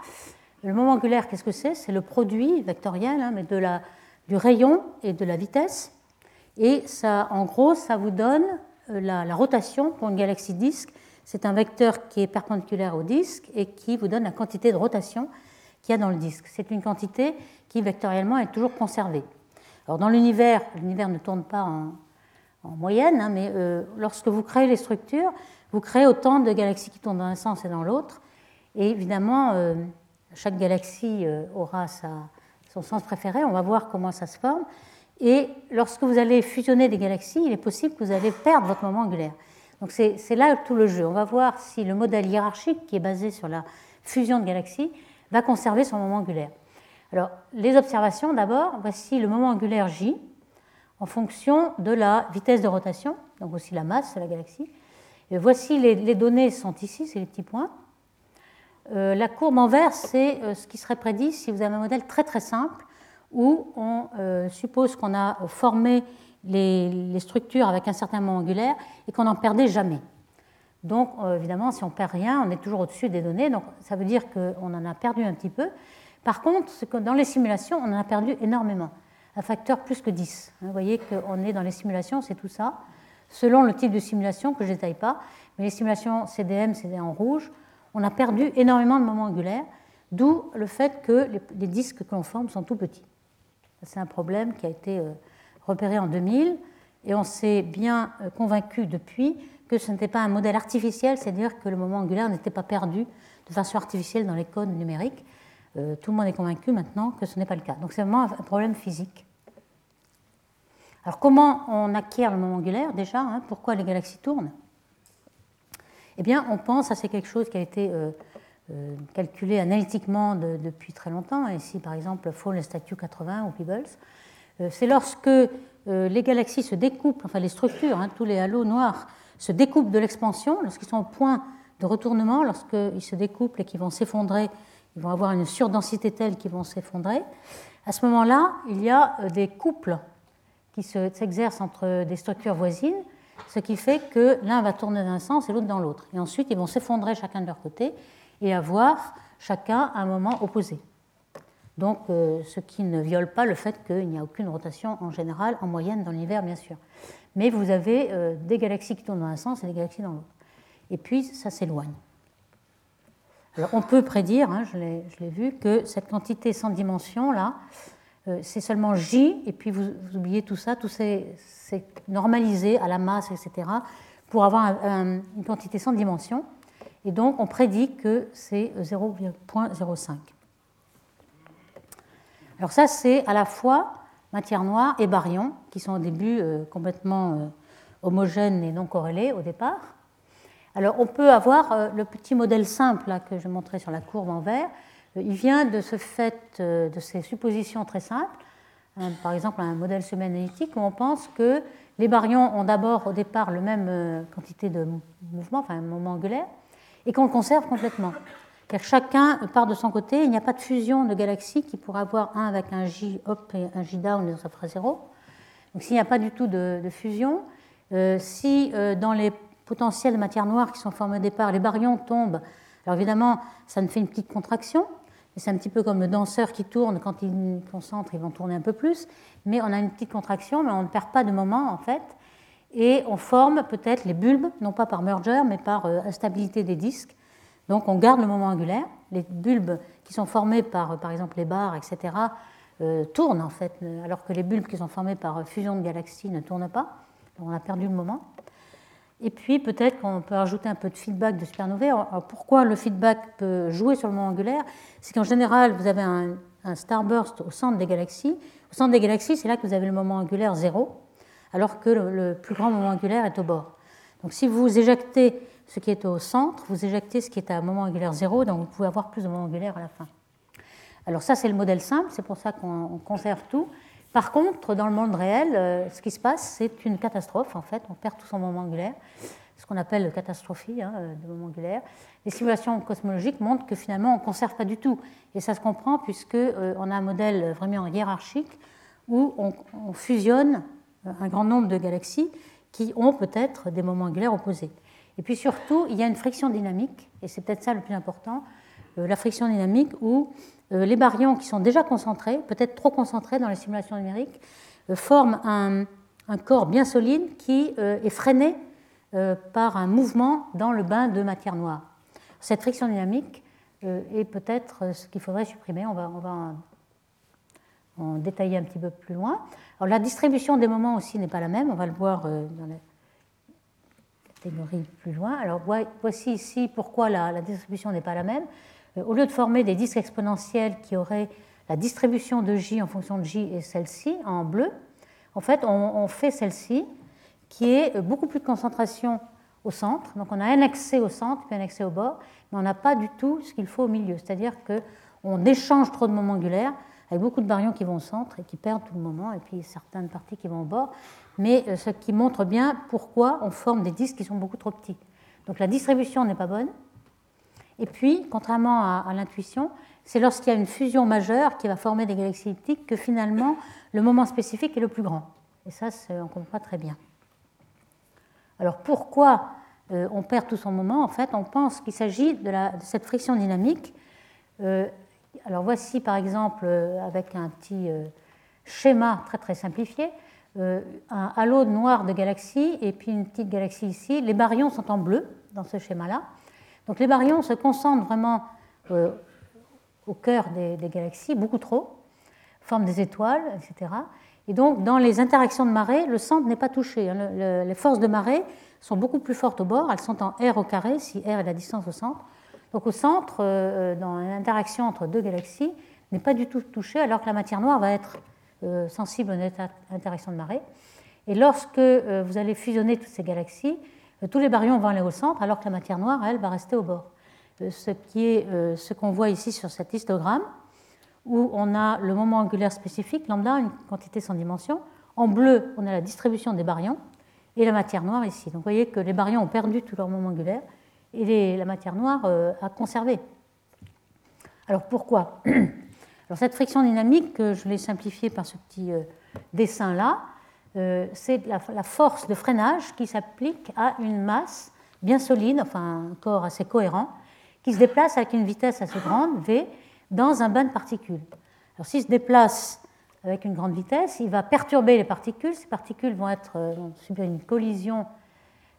le moment angulaire, qu'est-ce que c'est? C'est le produit vectoriel, hein, mais de la, du rayon et de la vitesse. Et ça, en gros, ça vous donne euh, la, rotation pour une galaxie disque. C'est un vecteur qui est perpendiculaire au disque et qui vous donne la quantité de rotation qu'il y a dans le disque. C'est une quantité qui vectoriellement est toujours conservée. Alors dans l'univers, l'univers ne tourne pas en, moyenne, hein, mais euh, lorsque vous créez les structures, vous créez autant de galaxies qui tournent dans un sens et dans l'autre. Et évidemment, euh, chaque galaxie aura son sens préféré. On va voir comment ça se forme. Et lorsque vous allez fusionner des galaxies, il est possible que vous allez perdre votre moment angulaire. Donc c'est là tout le jeu. On va voir si le modèle hiérarchique qui est basé sur la fusion de galaxies va conserver son moment angulaire. Alors les observations d'abord, voici le moment angulaire J en fonction de la vitesse de rotation, donc aussi la masse de la galaxie. Et voici les, données sont ici, c'est les petits points. Euh, la courbe en vert, c'est euh, ce qui serait prédit si vous avez un modèle très très simple où on euh, suppose qu'on a formé les, structures avec un certain moment angulaire et qu'on n'en perdait jamais. Donc euh, évidemment, si on perd rien, on est toujours au-dessus des données, donc ça veut dire qu'on en a perdu un petit peu. Par contre, dans les simulations, on en a perdu énormément, un facteur plus que 10. Vous voyez qu'on est dans les simulations, c'est tout ça, selon le type de simulation que je ne détaille pas, mais les simulations CDM, c'est en rouge, on a perdu énormément de moments angulaires, d'où le fait que les disques que l'on forme sont tout petits. C'est un problème qui a été euh, repéré en 2000 et on s'est bien euh, convaincu depuis que ce n'était pas un modèle artificiel, c'est-à-dire que le moment angulaire n'était pas perdu de façon artificielle dans les codes numériques. Euh, tout le monde est convaincu maintenant que ce n'est pas le cas. Donc c'est vraiment un problème physique. Alors comment on acquiert le moment angulaire déjà hein, Pourquoi les galaxies tournent? Eh bien, on pense à c'est quelque chose qui a été calculé analytiquement depuis très longtemps. Ici, par exemple, Fall Statue 80 ou Peebles. Euh, c'est lorsque euh, les galaxies se découpent, enfin les structures, hein, tous les halos noirs, se découpent de l'expansion, lorsqu'ils sont au point de retournement, lorsqu'ils se découpent et qu'ils vont s'effondrer, ils vont avoir une surdensité telle qu'ils vont s'effondrer. À ce moment-là, il y a des couples qui s'exercent entre des structures voisines, ce qui fait que l'un va tourner d'un sens et l'autre dans l'autre. Et ensuite, ils vont s'effondrer chacun de leur côté et avoir chacun un moment opposé. Donc, euh, ce qui ne viole pas le fait qu'il n'y a aucune rotation en général, en moyenne, dans l'univers, bien sûr. Mais vous avez euh, des galaxies qui tournent dans un sens et des galaxies dans l'autre. Et puis, ça s'éloigne. Alors, on peut prédire, hein, je l'ai vu, que cette quantité sans dimension, là, euh, c'est seulement J, et puis vous, oubliez tout ça, tout c'est normalisé à la masse, etc., pour avoir une quantité sans dimension. Et donc, on prédit que c'est 0,05. Alors ça, c'est à la fois matière noire et baryon, qui sont au début euh, complètement euh, homogènes et non corrélés au départ. Alors on peut avoir euh, le petit modèle simple que je montrais sur la courbe en vert. il vient de ce fait, de ces suppositions très simples. par exemple, un modèle semi-analytique où on pense que les baryons ont d'abord au départ le même quantité de mouvement, enfin un moment angulaire, et qu'on le conserve complètement. Car chacun part de son côté, il n'y a pas de fusion de galaxies qui pourrait avoir un avec un J up et un J down, et ça ferait zéro. Donc s'il n'y a pas du tout de, fusion, euh, si euh, dans les potentiels de matière noire qui sont formés au départ, les baryons tombent, alors évidemment, ça ne fait une petite contraction, c'est un petit peu comme le danseur qui tourne, quand il concentre, ils vont tourner un peu plus, mais on a une petite contraction, mais on ne perd pas de moment en fait et on forme peut-être les bulbes, non pas par merger, mais par euh, instabilité des disques. Donc on garde le moment angulaire. Les bulbes qui sont formés par, par exemple, les barres, etc., euh, tournent en fait, alors que les bulbes qui sont formés par fusion de galaxies ne tournent pas. Donc on a perdu le moment. Et puis peut-être qu'on peut ajouter un peu de feedback de supernovae. pourquoi le feedback peut jouer sur le moment angulaire? C'est qu'en général, vous avez un, starburst au centre des galaxies. Au centre des galaxies, c'est là que vous avez le moment angulaire zéro, alors que le, plus grand moment angulaire est au bord. Donc si vous éjectez ce qui est au centre, vous éjectez ce qui est à moment angulaire zéro, donc vous pouvez avoir plus de moments angulaires à la fin. Alors ça, c'est le modèle simple, c'est pour ça qu'on conserve tout. Par contre, dans le monde réel, euh, ce qui se passe, c'est une catastrophe. En fait, on perd tout son moment angulaire, ce qu'on appelle catastrophie hein, euh, de moment angulaire. Les simulations cosmologiques montrent que finalement, on ne conserve pas du tout. Et ça se comprend puisqu'on euh, a un modèle vraiment hiérarchique où on, fusionne un grand nombre de galaxies qui ont peut-être des moments angulaires opposés. Et puis surtout, il y a une friction dynamique, et c'est peut-être ça le plus important, la friction dynamique où euh, les baryons qui sont déjà concentrés, peut-être trop concentrés dans les simulations numériques, euh, forment un, corps bien solide qui euh, est freiné par un mouvement dans le bain de matière noire. Cette friction dynamique est peut-être ce qu'il faudrait supprimer. On va en, détailler un petit peu plus loin. Alors, la distribution des moments aussi n'est pas la même. On va le voir dans la catégorie plus loin. Alors voici ici pourquoi la distribution n'est pas la même. Euh, au lieu de former des disques exponentiels qui auraient la distribution de J en fonction de J et celle-ci en bleu, en fait, on, fait celle-ci qui est beaucoup plus de concentration au centre. Donc on a un accès au centre puis un accès au bord, mais on n'a pas du tout ce qu'il faut au milieu. C'est-à-dire qu'on échange trop de moments angulaires avec beaucoup de baryons qui vont au centre et qui perdent tout le moment, et puis certaines parties qui vont au bord, mais euh, ce qui montre bien pourquoi on forme des disques qui sont beaucoup trop petits. Donc la distribution n'est pas bonne, et puis, contrairement à, l'intuition, c'est lorsqu'il y a une fusion majeure qui va former des galaxies elliptiques que finalement le moment spécifique est le plus grand. Et ça, on comprend très bien. Alors pourquoi euh, on perd tout son moment? En fait, on pense qu'il s'agit de, cette friction dynamique. Euh, alors voici par exemple, euh, avec un petit schéma très très simplifié, un halo noir de galaxies et puis une petite galaxie ici. Les baryons sont en bleu dans ce schéma-là. Donc les baryons se concentrent vraiment euh, au cœur des, galaxies, beaucoup trop, forment des étoiles, etc. Et donc dans les interactions de marée, le centre n'est pas touché. Hein. les forces de marée sont beaucoup plus fortes au bord, elles sont en R au carré, si R est la distance au centre. Donc au centre, euh, dans l'interaction entre deux galaxies, n'est pas du tout touché, alors que la matière noire va être euh, sensible aux interactions de marée. Et lorsque vous allez fusionner toutes ces galaxies, euh, tous les baryons vont aller au centre, alors que la matière noire, elle, va rester au bord. Euh, ce qui est euh, ce qu'on voit ici sur cet histogramme, où on a le moment angulaire spécifique, lambda, une quantité sans dimension. En bleu, on a la distribution des baryons et la matière noire ici. Donc vous voyez que les baryons ont perdu tout leur moment angulaire et la matière noire a conservé. Alors pourquoi Alors cette friction dynamique, je l'ai simplifiée par ce petit dessin-là, euh, c'est la, force de freinage qui s'applique à une masse bien solide, enfin un corps assez cohérent, qui se déplace avec une vitesse assez grande, v, dans un bain de particules. Alors s'il se déplace avec une grande vitesse, il va perturber les particules. Ces particules vont, être, euh, subir une collision,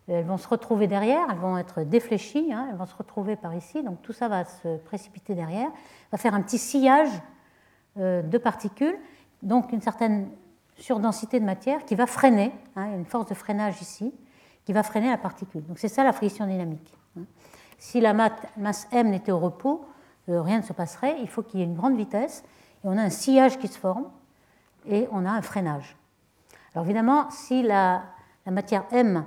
elles vont se retrouver derrière, elles vont être défléchies, hein, elles vont se retrouver par ici, donc tout ça va se précipiter derrière, va faire un petit sillage euh, de particules, donc une certaine surdensité de matière qui va freiner, hein, une force de freinage ici, qui va freiner la particule. Donc c'est ça la friction dynamique. Hein. Si la masse m n'était au repos, euh, rien ne se passerait. Il faut qu'il y ait une grande vitesse et on a un sillage qui se forme et on a un freinage. Alors évidemment, si la matière m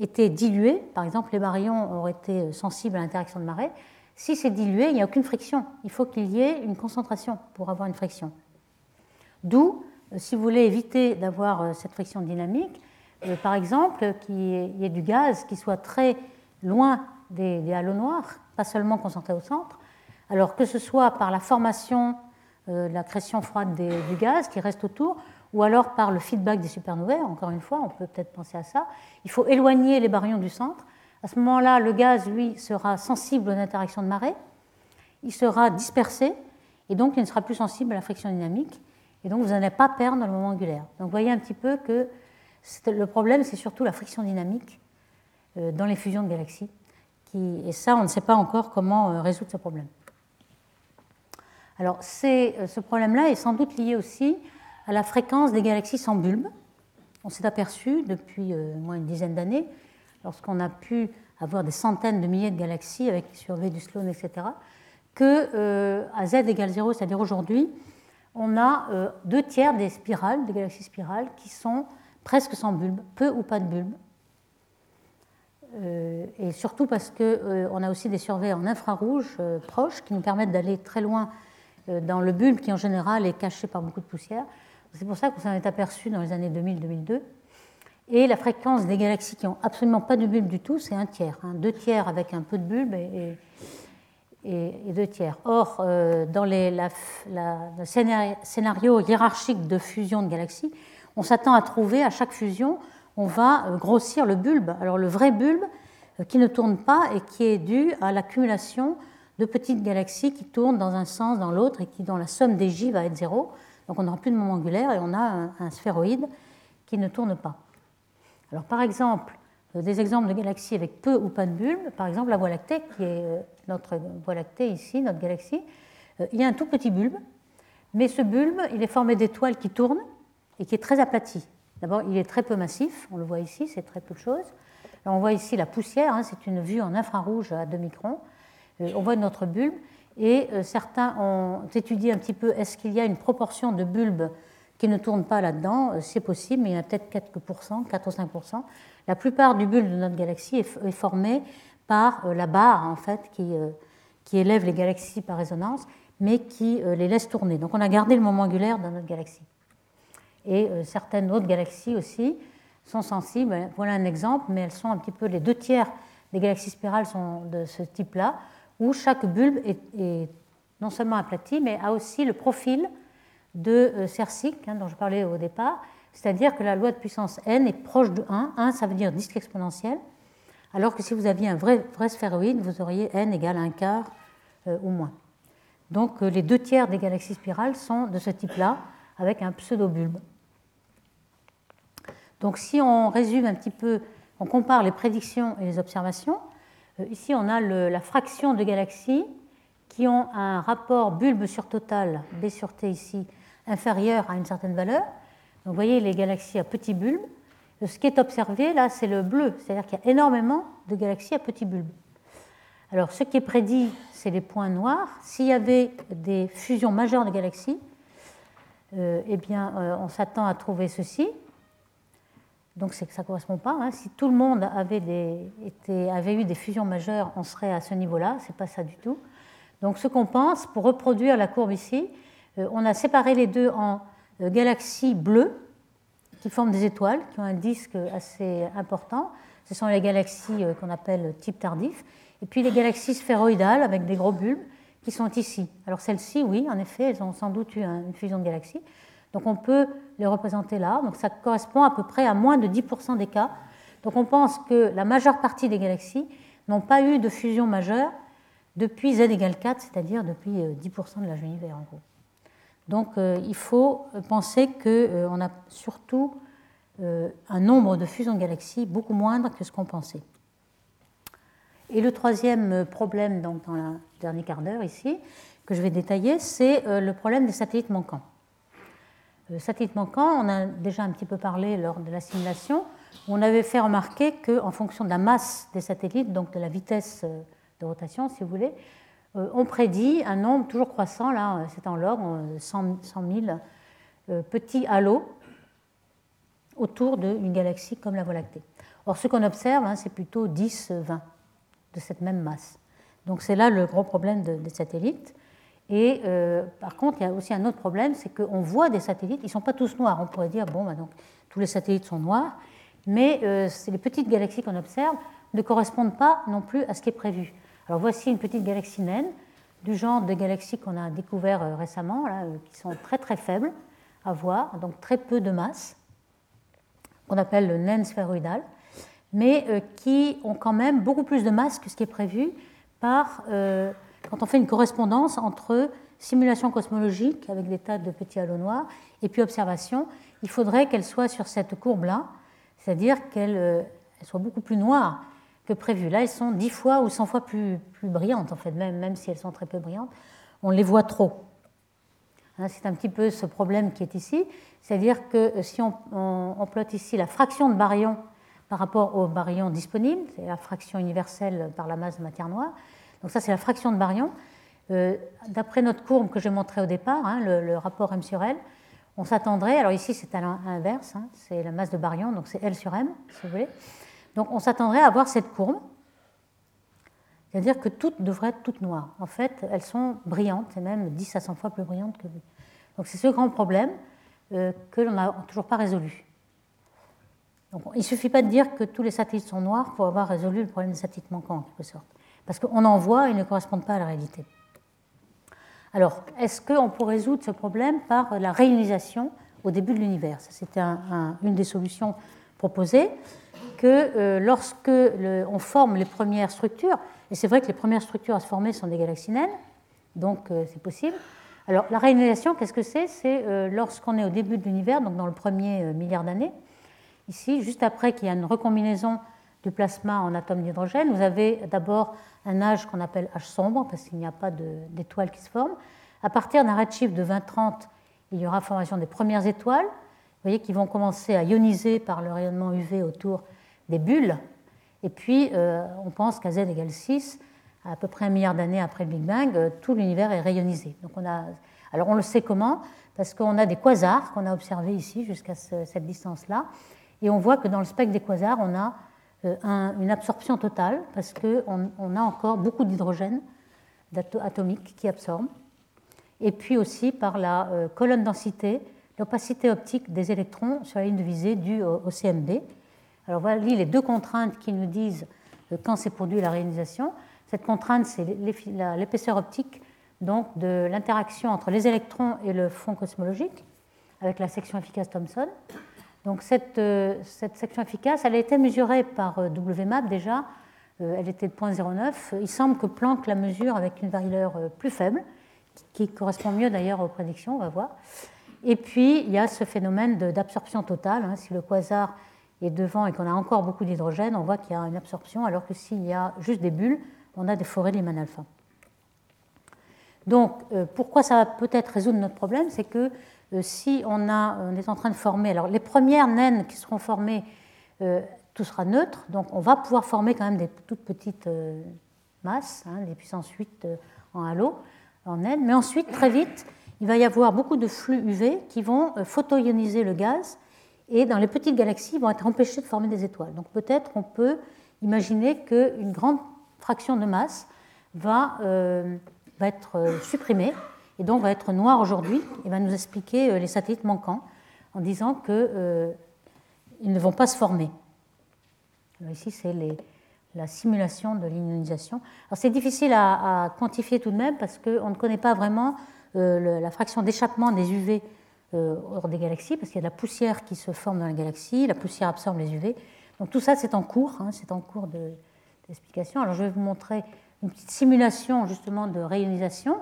était diluée, par exemple les baryons auraient été sensibles à l'interaction de marée, si c'est dilué, il n'y a aucune friction. Il faut qu'il y ait une concentration pour avoir une friction. D'où euh, si vous voulez éviter d'avoir euh, cette friction dynamique, euh, par exemple, qu'il y ait du gaz qui soit très loin des, noirs, pas seulement concentré au centre, alors que ce soit par la formation, la création froide du gaz qui reste autour, ou alors par le feedback des supernovae, encore une fois, on peut peut-être penser à ça, il faut éloigner les baryons du centre. À ce moment-là, le gaz, lui, sera sensible aux interactions de marée, il sera dispersé, et donc il ne sera plus sensible à la friction dynamique, et donc vous n'allez pas perdre le moment angulaire. Donc vous voyez un petit peu que le problème, c'est surtout la friction dynamique euh, dans les fusions de galaxies et ça, on ne sait pas encore comment résoudre ce problème. Alors, ce problème-là est sans doute lié aussi à la fréquence des galaxies sans bulbe. On s'est aperçu depuis moins une dizaine d'années, lorsqu'on a pu avoir des centaines de milliers de galaxies avec les surveilles du Sloan, etc., que euh, à z égale 0, c'est-à-dire aujourd'hui, on a euh, deux tiers des spirales, des galaxies spirales, qui sont presque sans bulbe, peu ou pas de bulbe. Euh, et surtout parce qu'on a aussi des surveilles en infrarouge proches qui nous permettent d'aller très loin dans le bulbe qui en général est caché par beaucoup de poussière. C'est pour ça qu'on s'en est aperçu dans les années 2000-2002. Et la fréquence des galaxies qui n'ont absolument pas de bulbe du tout, c'est un tiers. Hein. deux tiers avec un peu de bulbe et, deux tiers. Or, euh, dans le scénario hiérarchique de fusion de galaxies, on s'attend à trouver à chaque fusion, on va euh, grossir le bulbe. Alors le vrai bulbe euh, qui ne tourne pas et qui est dû à l'accumulation de petites galaxies qui tournent dans un sens, dans l'autre, et qui, dans la somme des J, va être zéro. Donc on n'aura plus de moment angulaire et on a un, sphéroïde qui ne tourne pas. Alors, par exemple, euh, des exemples de galaxies avec peu ou pas de bulbes, par exemple la Voie lactée, qui est euh, notre Voie lactée ici, notre galaxie, euh, il y a un tout petit bulbe, mais ce bulbe, il est formé d'étoiles qui tournent et qui est très aplati. D'abord, il est très peu massif, on le voit ici, c'est très peu de choses. on voit ici la poussière, hein, c'est une vue en infrarouge à 2 microns. on voit notre bulbe, et certains ont étudié un petit peu est-ce qu'il y a une proportion de bulbes qui ne tournent pas là-dedans? Euh, c'est possible, mais il y a peut-être 4 4 ou 5% La plupart du bulbe de notre galaxie est, formé par euh, la barre en fait qui, euh, qui élève les galaxies par résonance, mais qui les laisse tourner. Donc on a gardé le moment angulaire dans notre galaxie. Et certaines autres galaxies aussi sont sensibles. Voilà un exemple, mais elles sont un petit peu les deux tiers des galaxies spirales sont de ce type-là, où chaque bulbe est, non seulement aplati, mais a aussi le profil de euh, Cercic, hein, dont je parlais au départ, c'est-à-dire que la loi de puissance n est proche de 1. 1, ça veut dire disque exponentiel, alors que si vous aviez un vrai, vrai sphéroïde, vous auriez n égale 1 quart euh, ou moins. Donc euh, les deux tiers des galaxies spirales sont de ce type-là, avec un pseudo-bulbe. Donc si on résume un petit peu, on compare les prédictions et les observations, ici on a la fraction de galaxies qui ont un rapport bulbe sur total, B sur T ici, inférieure à une certaine valeur. Donc, vous voyez les galaxies à petits bulbes. Ce qui est observé là, c'est le bleu, c'est-à-dire qu'il y a énormément de galaxies à petits bulbes. Alors, ce qui est prédit, c'est les points noirs. S'il y avait des fusions majeures de galaxies, euh, eh bien, euh, on s'attend à trouver ceci. Donc, ça ne correspond pas. Hein. Si tout le monde avait, avait, eu des fusions majeures, on serait à ce niveau-là. Ce n'est pas ça du tout. Donc, ce qu'on pense, pour reproduire la courbe ici, euh, on a séparé les deux en euh, galaxies bleues, qui forment des étoiles, qui ont un disque assez important. Ce sont les galaxies euh, qu'on appelle type tardif. Et puis les galaxies sphéroïdales, avec des gros bulbes, qui sont ici. Alors celles-ci, oui, en effet, elles ont sans doute eu une fusion de galaxies. Donc on peut les représenter là. Ça correspond à peu près à moins de 10% des cas. Donc on pense que la majeure partie des galaxies n'ont pas eu de fusion majeure depuis z égale 4, c'est-à-dire depuis 10% de l'âge univers en gros. Donc euh, il faut penser qu'on euh, a surtout euh, un nombre de fusions de galaxies beaucoup moindre que ce qu'on pensait. Et le troisième problème donc, dans le dernier quart d'heure ici, que je vais détailler, c'est le problème des satellites manquants. Les satellites manquants, on a déjà un petit peu parlé lors de la simulation, on avait fait remarquer qu'en fonction de la masse des satellites, donc de la vitesse de rotation si vous voulez, euh, on prédit un nombre toujours croissant, là c'est en log, 100, 000 euh, petits halos autour d'une galaxie comme la Voie lactée. Or, ce qu'on observe, hein, c'est plutôt 10-20 de cette même masse. Donc c'est là le gros problème des satellites. Et euh, par contre, il y a aussi un autre problème, c'est qu'on voit des satellites, ils ne sont pas tous noirs. On pourrait dire, bon, bah, donc, tous les satellites sont noirs, mais les petites galaxies qu'on observe ne correspondent pas non plus à ce qui est prévu. Alors voici une petite galaxie naine du genre de galaxies qu'on a découvert euh, récemment, euh, qui sont très très faibles à voir, donc très peu de masse, qu'on appelle le naine sphéroïdal, mais euh, qui ont quand même beaucoup plus de masse que ce qui est prévu par, quand on fait une correspondance entre simulation cosmologique avec des tas de petits halos noirs et puis observation. Il faudrait qu'elle soit sur cette courbe-là, c'est-à-dire qu'elle soit beaucoup plus noire que prévu. Là, elles sont 10 fois ou 100 fois plus, brillantes, en fait, même, même si elles sont très peu brillantes. On les voit trop. Hein, c'est un petit peu ce problème qui est ici. C'est-à-dire que si on, on, ici la fraction de baryons par rapport au baryon disponible, c'est la fraction universelle par la masse de matière noire, donc ça c'est la fraction de baryons, euh, d'après notre courbe que j'ai montrée au départ, hein, le, rapport M sur L, on s'attendrait, alors ici c'est à l'inverse, hein, c'est la masse de baryons, donc c'est L sur M, si vous voulez. Donc on s'attendrait à avoir cette courbe, c'est-à-dire que toutes devraient être toutes noires. En fait, elles sont brillantes, et même 10 à 100 fois plus brillantes que vous. Donc c'est ce grand problème euh, que l'on n'a toujours pas résolu. Donc, il ne suffit pas de dire que tous les satellites sont noirs pour avoir résolu le problème des satellites manquants, en quelque sorte. Parce qu'on en voit et ne correspondent pas à la réalité. Alors, est-ce qu'on peut résoudre ce problème par la réionisation au début de l'univers? C'était une des solutions proposées, que euh, lorsque on forme les premières structures, et c'est vrai que les premières structures à se former sont des galaxies naines, donc euh, c'est possible. Alors, la réionisation, qu'est-ce que c'est? C'est euh, lorsqu'on est au début de l'univers, donc dans le premier milliard d'années, ici, juste après qu'il y a une recombinaison du plasma en atomes d'hydrogène, vous avez d'abord un âge qu'on appelle âge sombre, parce qu'il n'y a pas d'étoiles qui se forment. À partir d'un redshift de 20-30, il y aura formation des premières étoiles, vous voyez, qui vont commencer à ioniser par le rayonnement UV autour des bulles. Et puis, euh, on pense qu'à z égale 6, à, peu près un milliard d'années après le Big Bang, euh, tout l'univers est rayonisé. Donc on a, alors on le sait comment Parce qu'on a des quasars qu'on a observés ici jusqu'à cette distance-là. Et on voit que dans le spectre des quasars, on a euh, une absorption totale parce qu'on on a encore beaucoup d'hydrogène atomique qui absorbe. Et puis aussi par la euh, colonne densité, l'opacité optique des électrons sur la ligne de visée due au, CMB. Alors voilà les deux contraintes qui nous disent euh, quand s'est produit la réalisation. Cette contrainte, c'est l'épaisseur optique donc de l'interaction entre les électrons et le fond cosmologique avec la section efficace Thomson. Donc euh, cette, section efficace, elle a été mesurée par euh, WMAP déjà, euh, elle était de 0.09. Il semble que Planck la mesure avec une valeur plus faible, qui correspond mieux d'ailleurs aux prédictions, on va voir. Et puis il y a ce phénomène d'absorption totale. Hein. si le quasar est devant et qu'on a encore beaucoup d'hydrogène, on voit qu'il y a une absorption, alors que s'il y a juste des bulles, on a des forêts de alpha. Donc pourquoi ça va peut-être résoudre notre problème? C'est que si on, est en train de former, alors les premières naines qui seront formées, euh, tout sera neutre, donc on va pouvoir former quand même des toutes petites euh, masses, hein, des puissances 8 en halo, en naines, mais ensuite, très vite, il va y avoir beaucoup de flux UV qui vont photoioniser le gaz, et dans les petites galaxies, ils vont être empêchés de former des étoiles. Donc peut-être on peut imaginer qu'une grande fraction de masse va être supprimée et donc va être noir aujourd'hui et va nous expliquer euh, les satellites manquants en disant qu'ils euh, ne vont pas se former. ici, c'est la simulation de l'ionisation. c'est difficile à, quantifier tout de même parce qu'on ne connaît pas vraiment euh, la fraction d'échappement des UV hors des galaxies, parce qu'il y a de la poussière qui se forme dans la galaxie, la poussière absorbe les UV. Donc tout ça, c'est en cours, hein, c'est en cours d'explication. Alors je vais vous montrer une petite simulation justement de rayonisation.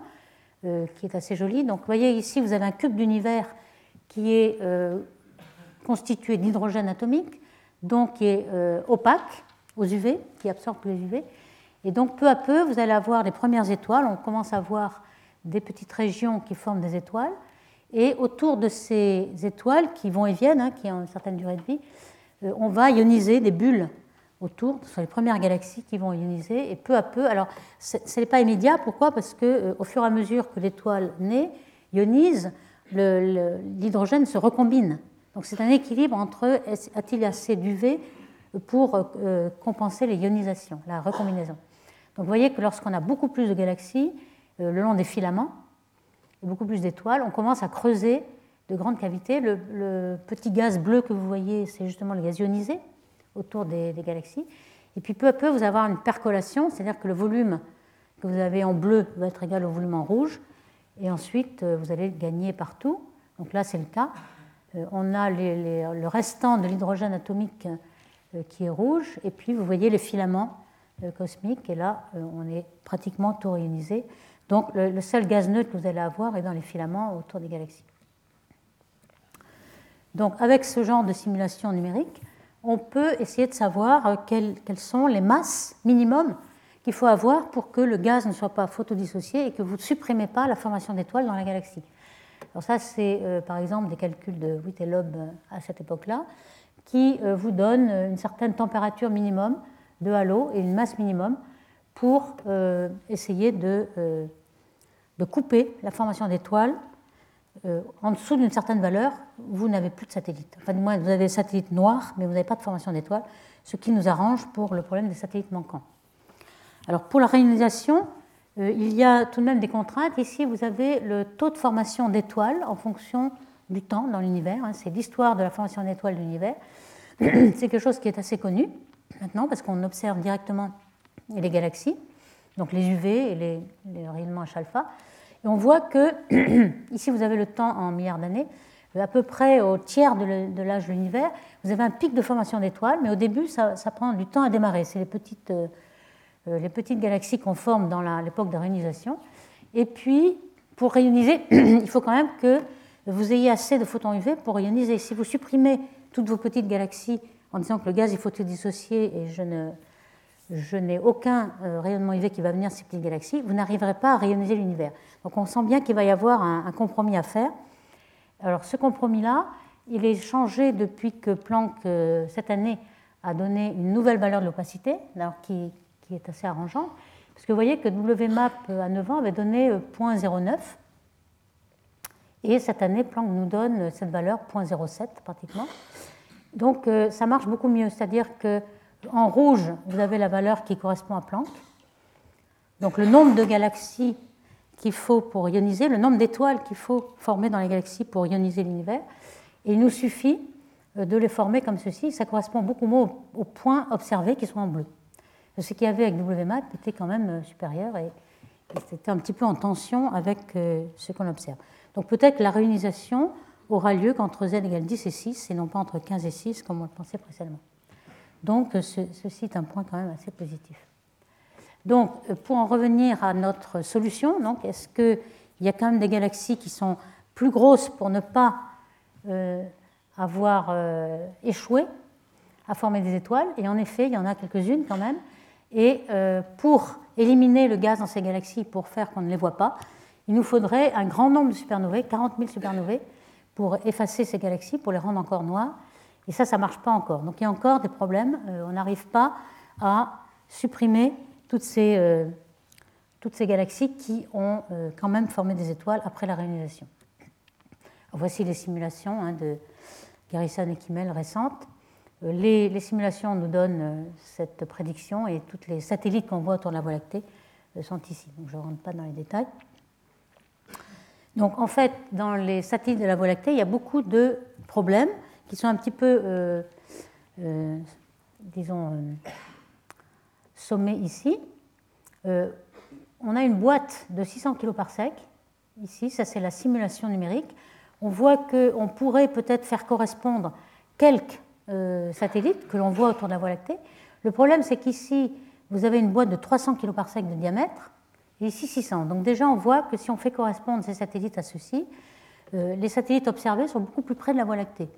Euh, qui est assez jolie. Donc vous voyez ici, vous avez un cube d'univers qui est euh, constitué d'hydrogène atomique, donc qui est euh, opaque aux UV, qui absorbe les UV. Et donc peu à peu, vous allez avoir les premières étoiles. On commence à voir des petites régions qui forment des étoiles. Et autour de ces étoiles qui vont et viennent, hein, qui ont une certaine durée de vie, on va ioniser des bulles autour, ce sont les premières galaxies qui vont ioniser, et peu à peu, alors ce n'est pas immédiat, pourquoi? Parce que euh, au fur et à mesure que l'étoile naît, ionise, l'hydrogène se recombine. Donc c'est un équilibre entre a-t-il assez d'UV pour euh, compenser les ionisations, la recombinaison. Donc vous voyez que lorsqu'on a beaucoup plus de galaxies, euh, le long des filaments, et beaucoup plus d'étoiles, on commence à creuser de grandes cavités. Le, le petit gaz bleu que vous voyez, c'est justement le gaz ionisé, autour des, galaxies. Et puis peu à peu, vous allez avoir une percolation, c'est-à-dire que le volume que vous avez en bleu va être égal au volume en rouge. Et ensuite, euh, vous allez gagner partout. Donc là, c'est le cas. Euh, on a le restant de l'hydrogène atomique euh, qui est rouge. Et puis, vous voyez les filaments cosmiques. Et là, on est pratiquement tout réunisé. Donc, le seul gaz neutre que vous allez avoir est dans les filaments autour des galaxies. Donc, avec ce genre de simulation numérique, on peut essayer de savoir quelles, quelles sont les masses minimum qu'il faut avoir pour que le gaz ne soit pas photodissocié et que vous ne supprimez pas la formation d'étoiles dans la galaxie. Alors ça, c'est par exemple des calculs de Witt et Loeb à cette époque-là, qui vous donnent une certaine température minimum de halo et une masse minimum pour essayer de de couper la formation d'étoiles euh, en dessous d'une certaine valeur, vous n'avez plus de satellites. Enfin, du moins, vous avez des satellites noirs, mais vous n'avez pas de formation d'étoiles, ce qui nous arrange pour le problème des satellites manquants. Alors, pour la réalisation, euh, il y a tout de même des contraintes. Ici, vous avez le taux de formation d'étoiles en fonction du temps dans l'univers. Hein. C'est l'histoire de la formation d'étoiles de l'univers. C'est quelque chose qui est assez connu maintenant parce qu'on observe directement les galaxies, donc les UV et les, les rayonnements H-alpha. Et on voit que, ici vous avez le temps en milliards d'années, euh, à peu près au tiers de l'âge de l'univers, vous avez un pic de formation d'étoiles, mais au début, ça, prend du temps à démarrer. C'est les petites, euh, euh, les petites galaxies qu'on forme dans l'époque de réionisation. Et puis, pour rayoniser, il faut quand même que vous ayez assez de photons UV pour rayoniser. Si vous supprimez toutes vos petites galaxies en disant que le gaz est photodissocié et je ne, je n'ai aucun euh, rayonnement UV qui va venir de ces petites galaxies, vous n'arriverez pas à rayoniser l'univers. Donc on sent bien qu'il va y avoir un, compromis à faire. Alors ce compromis-là, il est changé depuis que Planck, euh, cette année, a donné une nouvelle valeur de l'opacité, qui, qui, est assez arrangeante. Parce que vous voyez que WMAP euh, à 9 ans avait donné 0.09. Et cette année, Planck nous donne cette valeur 0.07 pratiquement. Donc ça marche beaucoup mieux. C'est-à-dire que en rouge, vous avez la valeur qui correspond à Planck. Donc le nombre de galaxies qu'il faut pour ioniser, le nombre d'étoiles qu'il faut former dans les galaxies pour ioniser l'univers. Et il nous suffit euh, de les former comme ceci. Ça correspond beaucoup moins aux points observés qui sont en bleu. Ce qu'il y avait avec WMAP était quand même euh, supérieur et c'était un petit peu en tension avec euh, ce qu'on observe. Donc peut-être que la réunisation aura lieu qu'entre z égale 10 et 6 et non pas entre 15 et 6 comme on le pensait précédemment. Donc ceci est un point quand même assez positif. Donc pour en revenir à notre solution, est-ce qu'il y a quand même des galaxies qui sont plus grosses pour ne pas euh, avoir euh, échoué à former des étoiles? Et en effet, il y en a quelques-unes quand même. Et euh, pour éliminer le gaz dans ces galaxies, pour faire qu'on ne les voit pas, il nous faudrait un grand nombre de supernovae, 40 000 supernovae, pour effacer ces galaxies, pour les rendre encore noires. Et ça, ça ne marche pas encore. Donc il y a encore des problèmes. Euh, on n'arrive pas à supprimer toutes ces, euh, toutes ces galaxies qui ont euh, quand même formé des étoiles après la réunisation. Voici les simulations hein, de Garrison et Kimmel récentes. Les, les, simulations nous donnent cette prédiction et tous les satellites qu'on voit autour de la Voie lactée sont ici. Donc je ne rentre pas dans les détails. Donc en fait, dans les satellites de la Voie lactée, il y a beaucoup de problèmes qui sont un petit peu, euh, euh, disons, euh, sommés ici. on a une boîte de 600 kg par sec, ici, ça c'est la simulation numérique. On voit qu'on pourrait peut-être faire correspondre quelques satellites que l'on voit autour de la Voie lactée. Le problème, c'est qu'ici, vous avez une boîte de 300 kg par sec de diamètre, et ici 600. Donc déjà, on voit que si on fait correspondre ces satellites à ceux-ci, les satellites observés sont beaucoup plus près de la Voie lactée.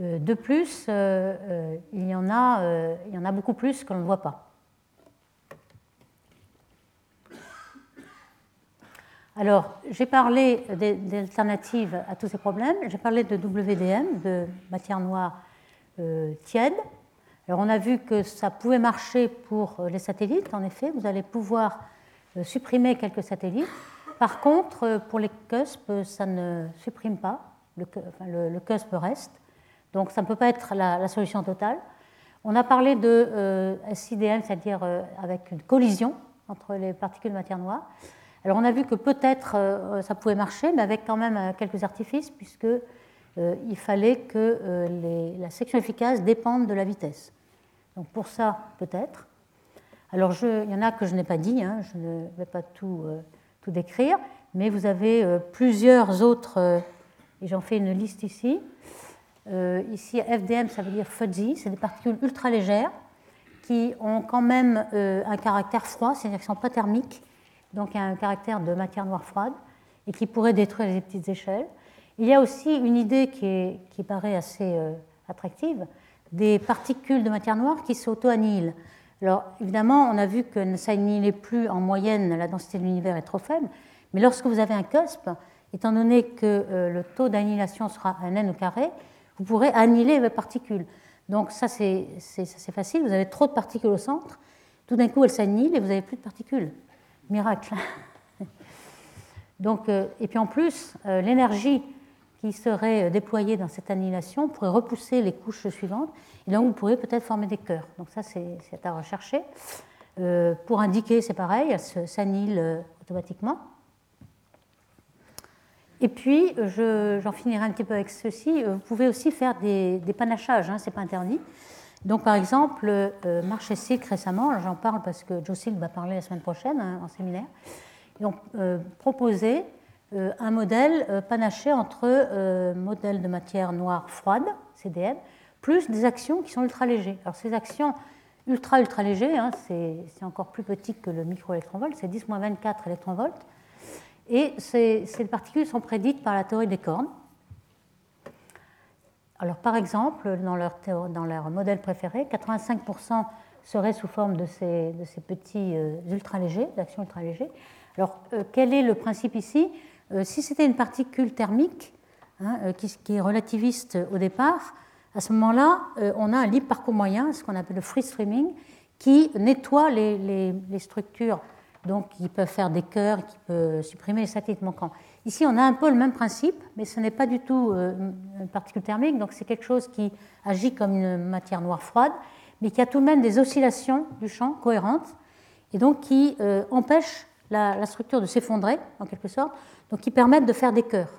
Euh, de plus, euh, euh, il y, en a, beaucoup plus que l'on ne voit pas. Alors, j'ai parlé d'alternatives à tous ces problèmes. J'ai parlé de WDM, de matière noire tiède. Alors, on a vu que ça pouvait marcher pour les satellites. En effet, vous allez pouvoir supprimer quelques satellites. Par contre, pour les CUSP, ça ne supprime pas. Le CUSP reste. Donc ça ne peut pas être la, solution totale. On a parlé de euh, SIDM, c'est-à-dire euh, avec une collision entre les particules de matière noire. Alors on a vu que peut-être euh, ça pouvait marcher, mais avec quand même quelques artifices, puisqu'il fallait que la section efficace dépende de la vitesse. Donc pour ça, peut-être. Alors il y en a que je n'ai pas dit, hein, je ne vais pas tout, tout décrire, mais vous avez plusieurs autres, et j'en fais une liste ici. Euh, ici, FDM, ça veut dire fuzzy, c'est des particules ultra légères qui ont quand même euh, un caractère froid, c'est-à-dire qu'elles ne sont pas thermiques, donc un caractère de matière noire froide, et qui pourraient détruire les petites échelles. Il y a aussi une idée qui, paraît assez attractive, des particules de matière noire qui s'auto-annihilent. Alors évidemment, on a vu que ça n'annihilait plus en moyenne, la densité de l'univers est trop faible, mais lorsque vous avez un cusp, étant donné que euh, le taux d'annihilation sera un n au carré, vous pourrez annihiler les particules. Donc ça c'est facile, vous avez trop de particules au centre, tout d'un coup elles s'annihilent et vous n'avez plus de particules. Miracle. Donc, euh, et puis en plus, euh, l'énergie qui serait déployée dans cette annihilation pourrait repousser les couches suivantes, et donc vous pourrez peut-être former des cœurs. Donc ça c'est à rechercher. pour indiquer, c'est pareil, elles s'annihilent automatiquement. Et puis, j'en finirai un petit peu avec ceci. Vous pouvez aussi faire des, panachages, hein, ce n'est pas interdit. Donc, par exemple, euh, Marche et Silk récemment, j'en parle parce que Joe Silk va parler la semaine prochaine hein, en séminaire, ils ont euh, proposé euh, un modèle euh, panaché entre modèles de matière noire froide, CDM, plus des actions qui sont ultra légers. Alors, ces actions ultra ultra légers, hein, c'est encore plus petit que le microélectronvolt, c'est 10-24 électronvolts. Et ces, particules sont prédites par la théorie des cornes. Alors, par exemple, dans leur, modèle préféré, 85% seraient sous forme de ces, petits euh, ultra-légers, d'actions ultra-légers. Alors, euh, quel est le principe ici? Euh, Si c'était une particule thermique hein, qui, qui, est relativiste au départ, à ce moment-là, on a un libre parcours moyen, ce qu'on appelle le free streaming, qui nettoie les, les, les structures donc ils peuvent faire des cœurs, qui peuvent supprimer les satellites manquants. Ici, on a un peu le même principe, mais ce n'est pas du tout euh, une particule thermique, donc c'est quelque chose qui agit comme une matière noire froide, mais qui a tout de même des oscillations du champ cohérentes, et donc qui euh, empêchent la, structure de s'effondrer, en quelque sorte, donc qui permettent de faire des cœurs.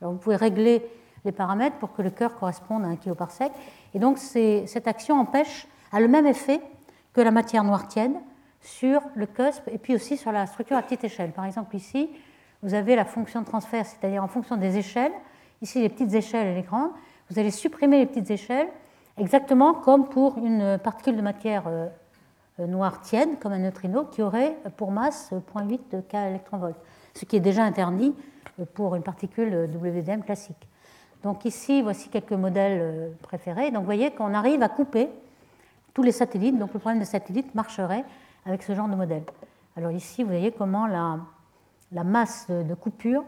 Alors vous pouvez régler les paramètres pour que le cœur corresponde à un kilo par sec, et donc cette action empêche, a le même effet que la matière noire tiède, sur le cusp et puis aussi sur la structure à petite échelle. Par exemple, ici, vous avez la fonction de transfert, c'est-à-dire en fonction des échelles, ici les petites échelles et les grandes, vous allez supprimer les petites échelles exactement comme pour une particule de matière euh, euh, noire tiède, comme un neutrino, qui aurait pour masse 0.8 de K électronvolts, ce qui est déjà interdit euh, pour une particule WDM classique. Donc ici, voici quelques modèles préférés. Donc vous voyez qu'on arrive à couper tous les satellites, donc le problème des satellites marcherait avec ce genre de modèle. Alors ici, vous voyez comment la, la masse de, coupure,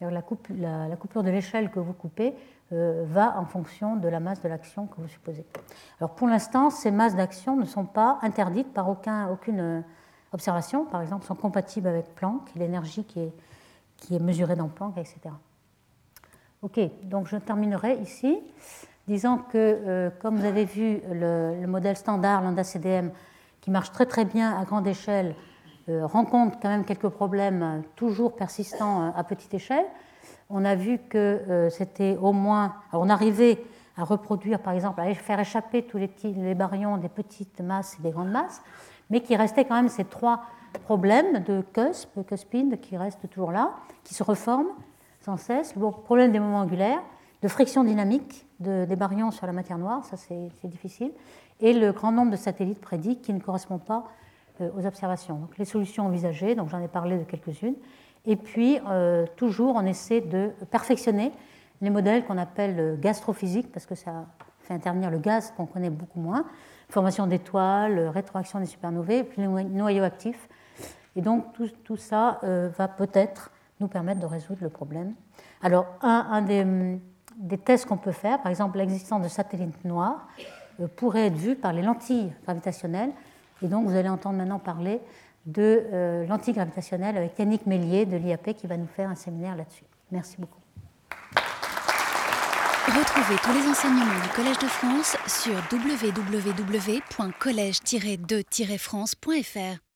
la, la, coupure de l'échelle que vous coupez, euh, va en fonction de la masse de l'action que vous supposez. Alors pour l'instant, ces masses d'action ne sont pas interdites par aucun, aucune euh, observation, par exemple, sont compatibles avec Planck, l'énergie qui est, qui est mesurée dans Planck, etc. Ok, donc je terminerai ici disant que, euh, comme vous avez vu, le, le modèle standard lambda CDM qui marche très très bien à grande échelle, euh, rencontre quand même quelques problèmes euh, toujours persistants euh, à petite échelle. On a vu que c'était au moins. on arrivait à reproduire, par exemple, à faire échapper tous les, petits, les baryons des petites masses et des grandes masses, mais qu'il restait quand même ces trois problèmes de cusp, cuspide, qui restent toujours là, qui se reforment sans cesse. Le problème des moments angulaires, de friction dynamique des baryons sur la matière noire, ça c'est difficile et le grand nombre de satellites prédits qui ne correspondent pas euh, aux observations. Donc, les solutions envisagées, donc j'en ai parlé de quelques-unes, et puis euh, toujours on essaie de perfectionner les modèles qu'on appelle euh, gastrophysiques, parce que ça fait intervenir le gaz qu'on connaît beaucoup moins, formation d'étoiles, rétroaction des supernovae, puis les noyaux actifs. Et donc tout, ça va peut-être nous permettre de résoudre le problème. Alors un, des, tests qu'on peut faire, par exemple l'existence de satellites noirs, pourrait être vu par les lentilles gravitationnelles. Et donc, vous allez entendre maintenant parler de euh, lentilles gravitationnelles avec Yannick Mélier de l'IAP qui va nous faire un séminaire là-dessus. Merci beaucoup. Retrouvez tous les enseignements du Collège de France sur www.collège-2-france.fr.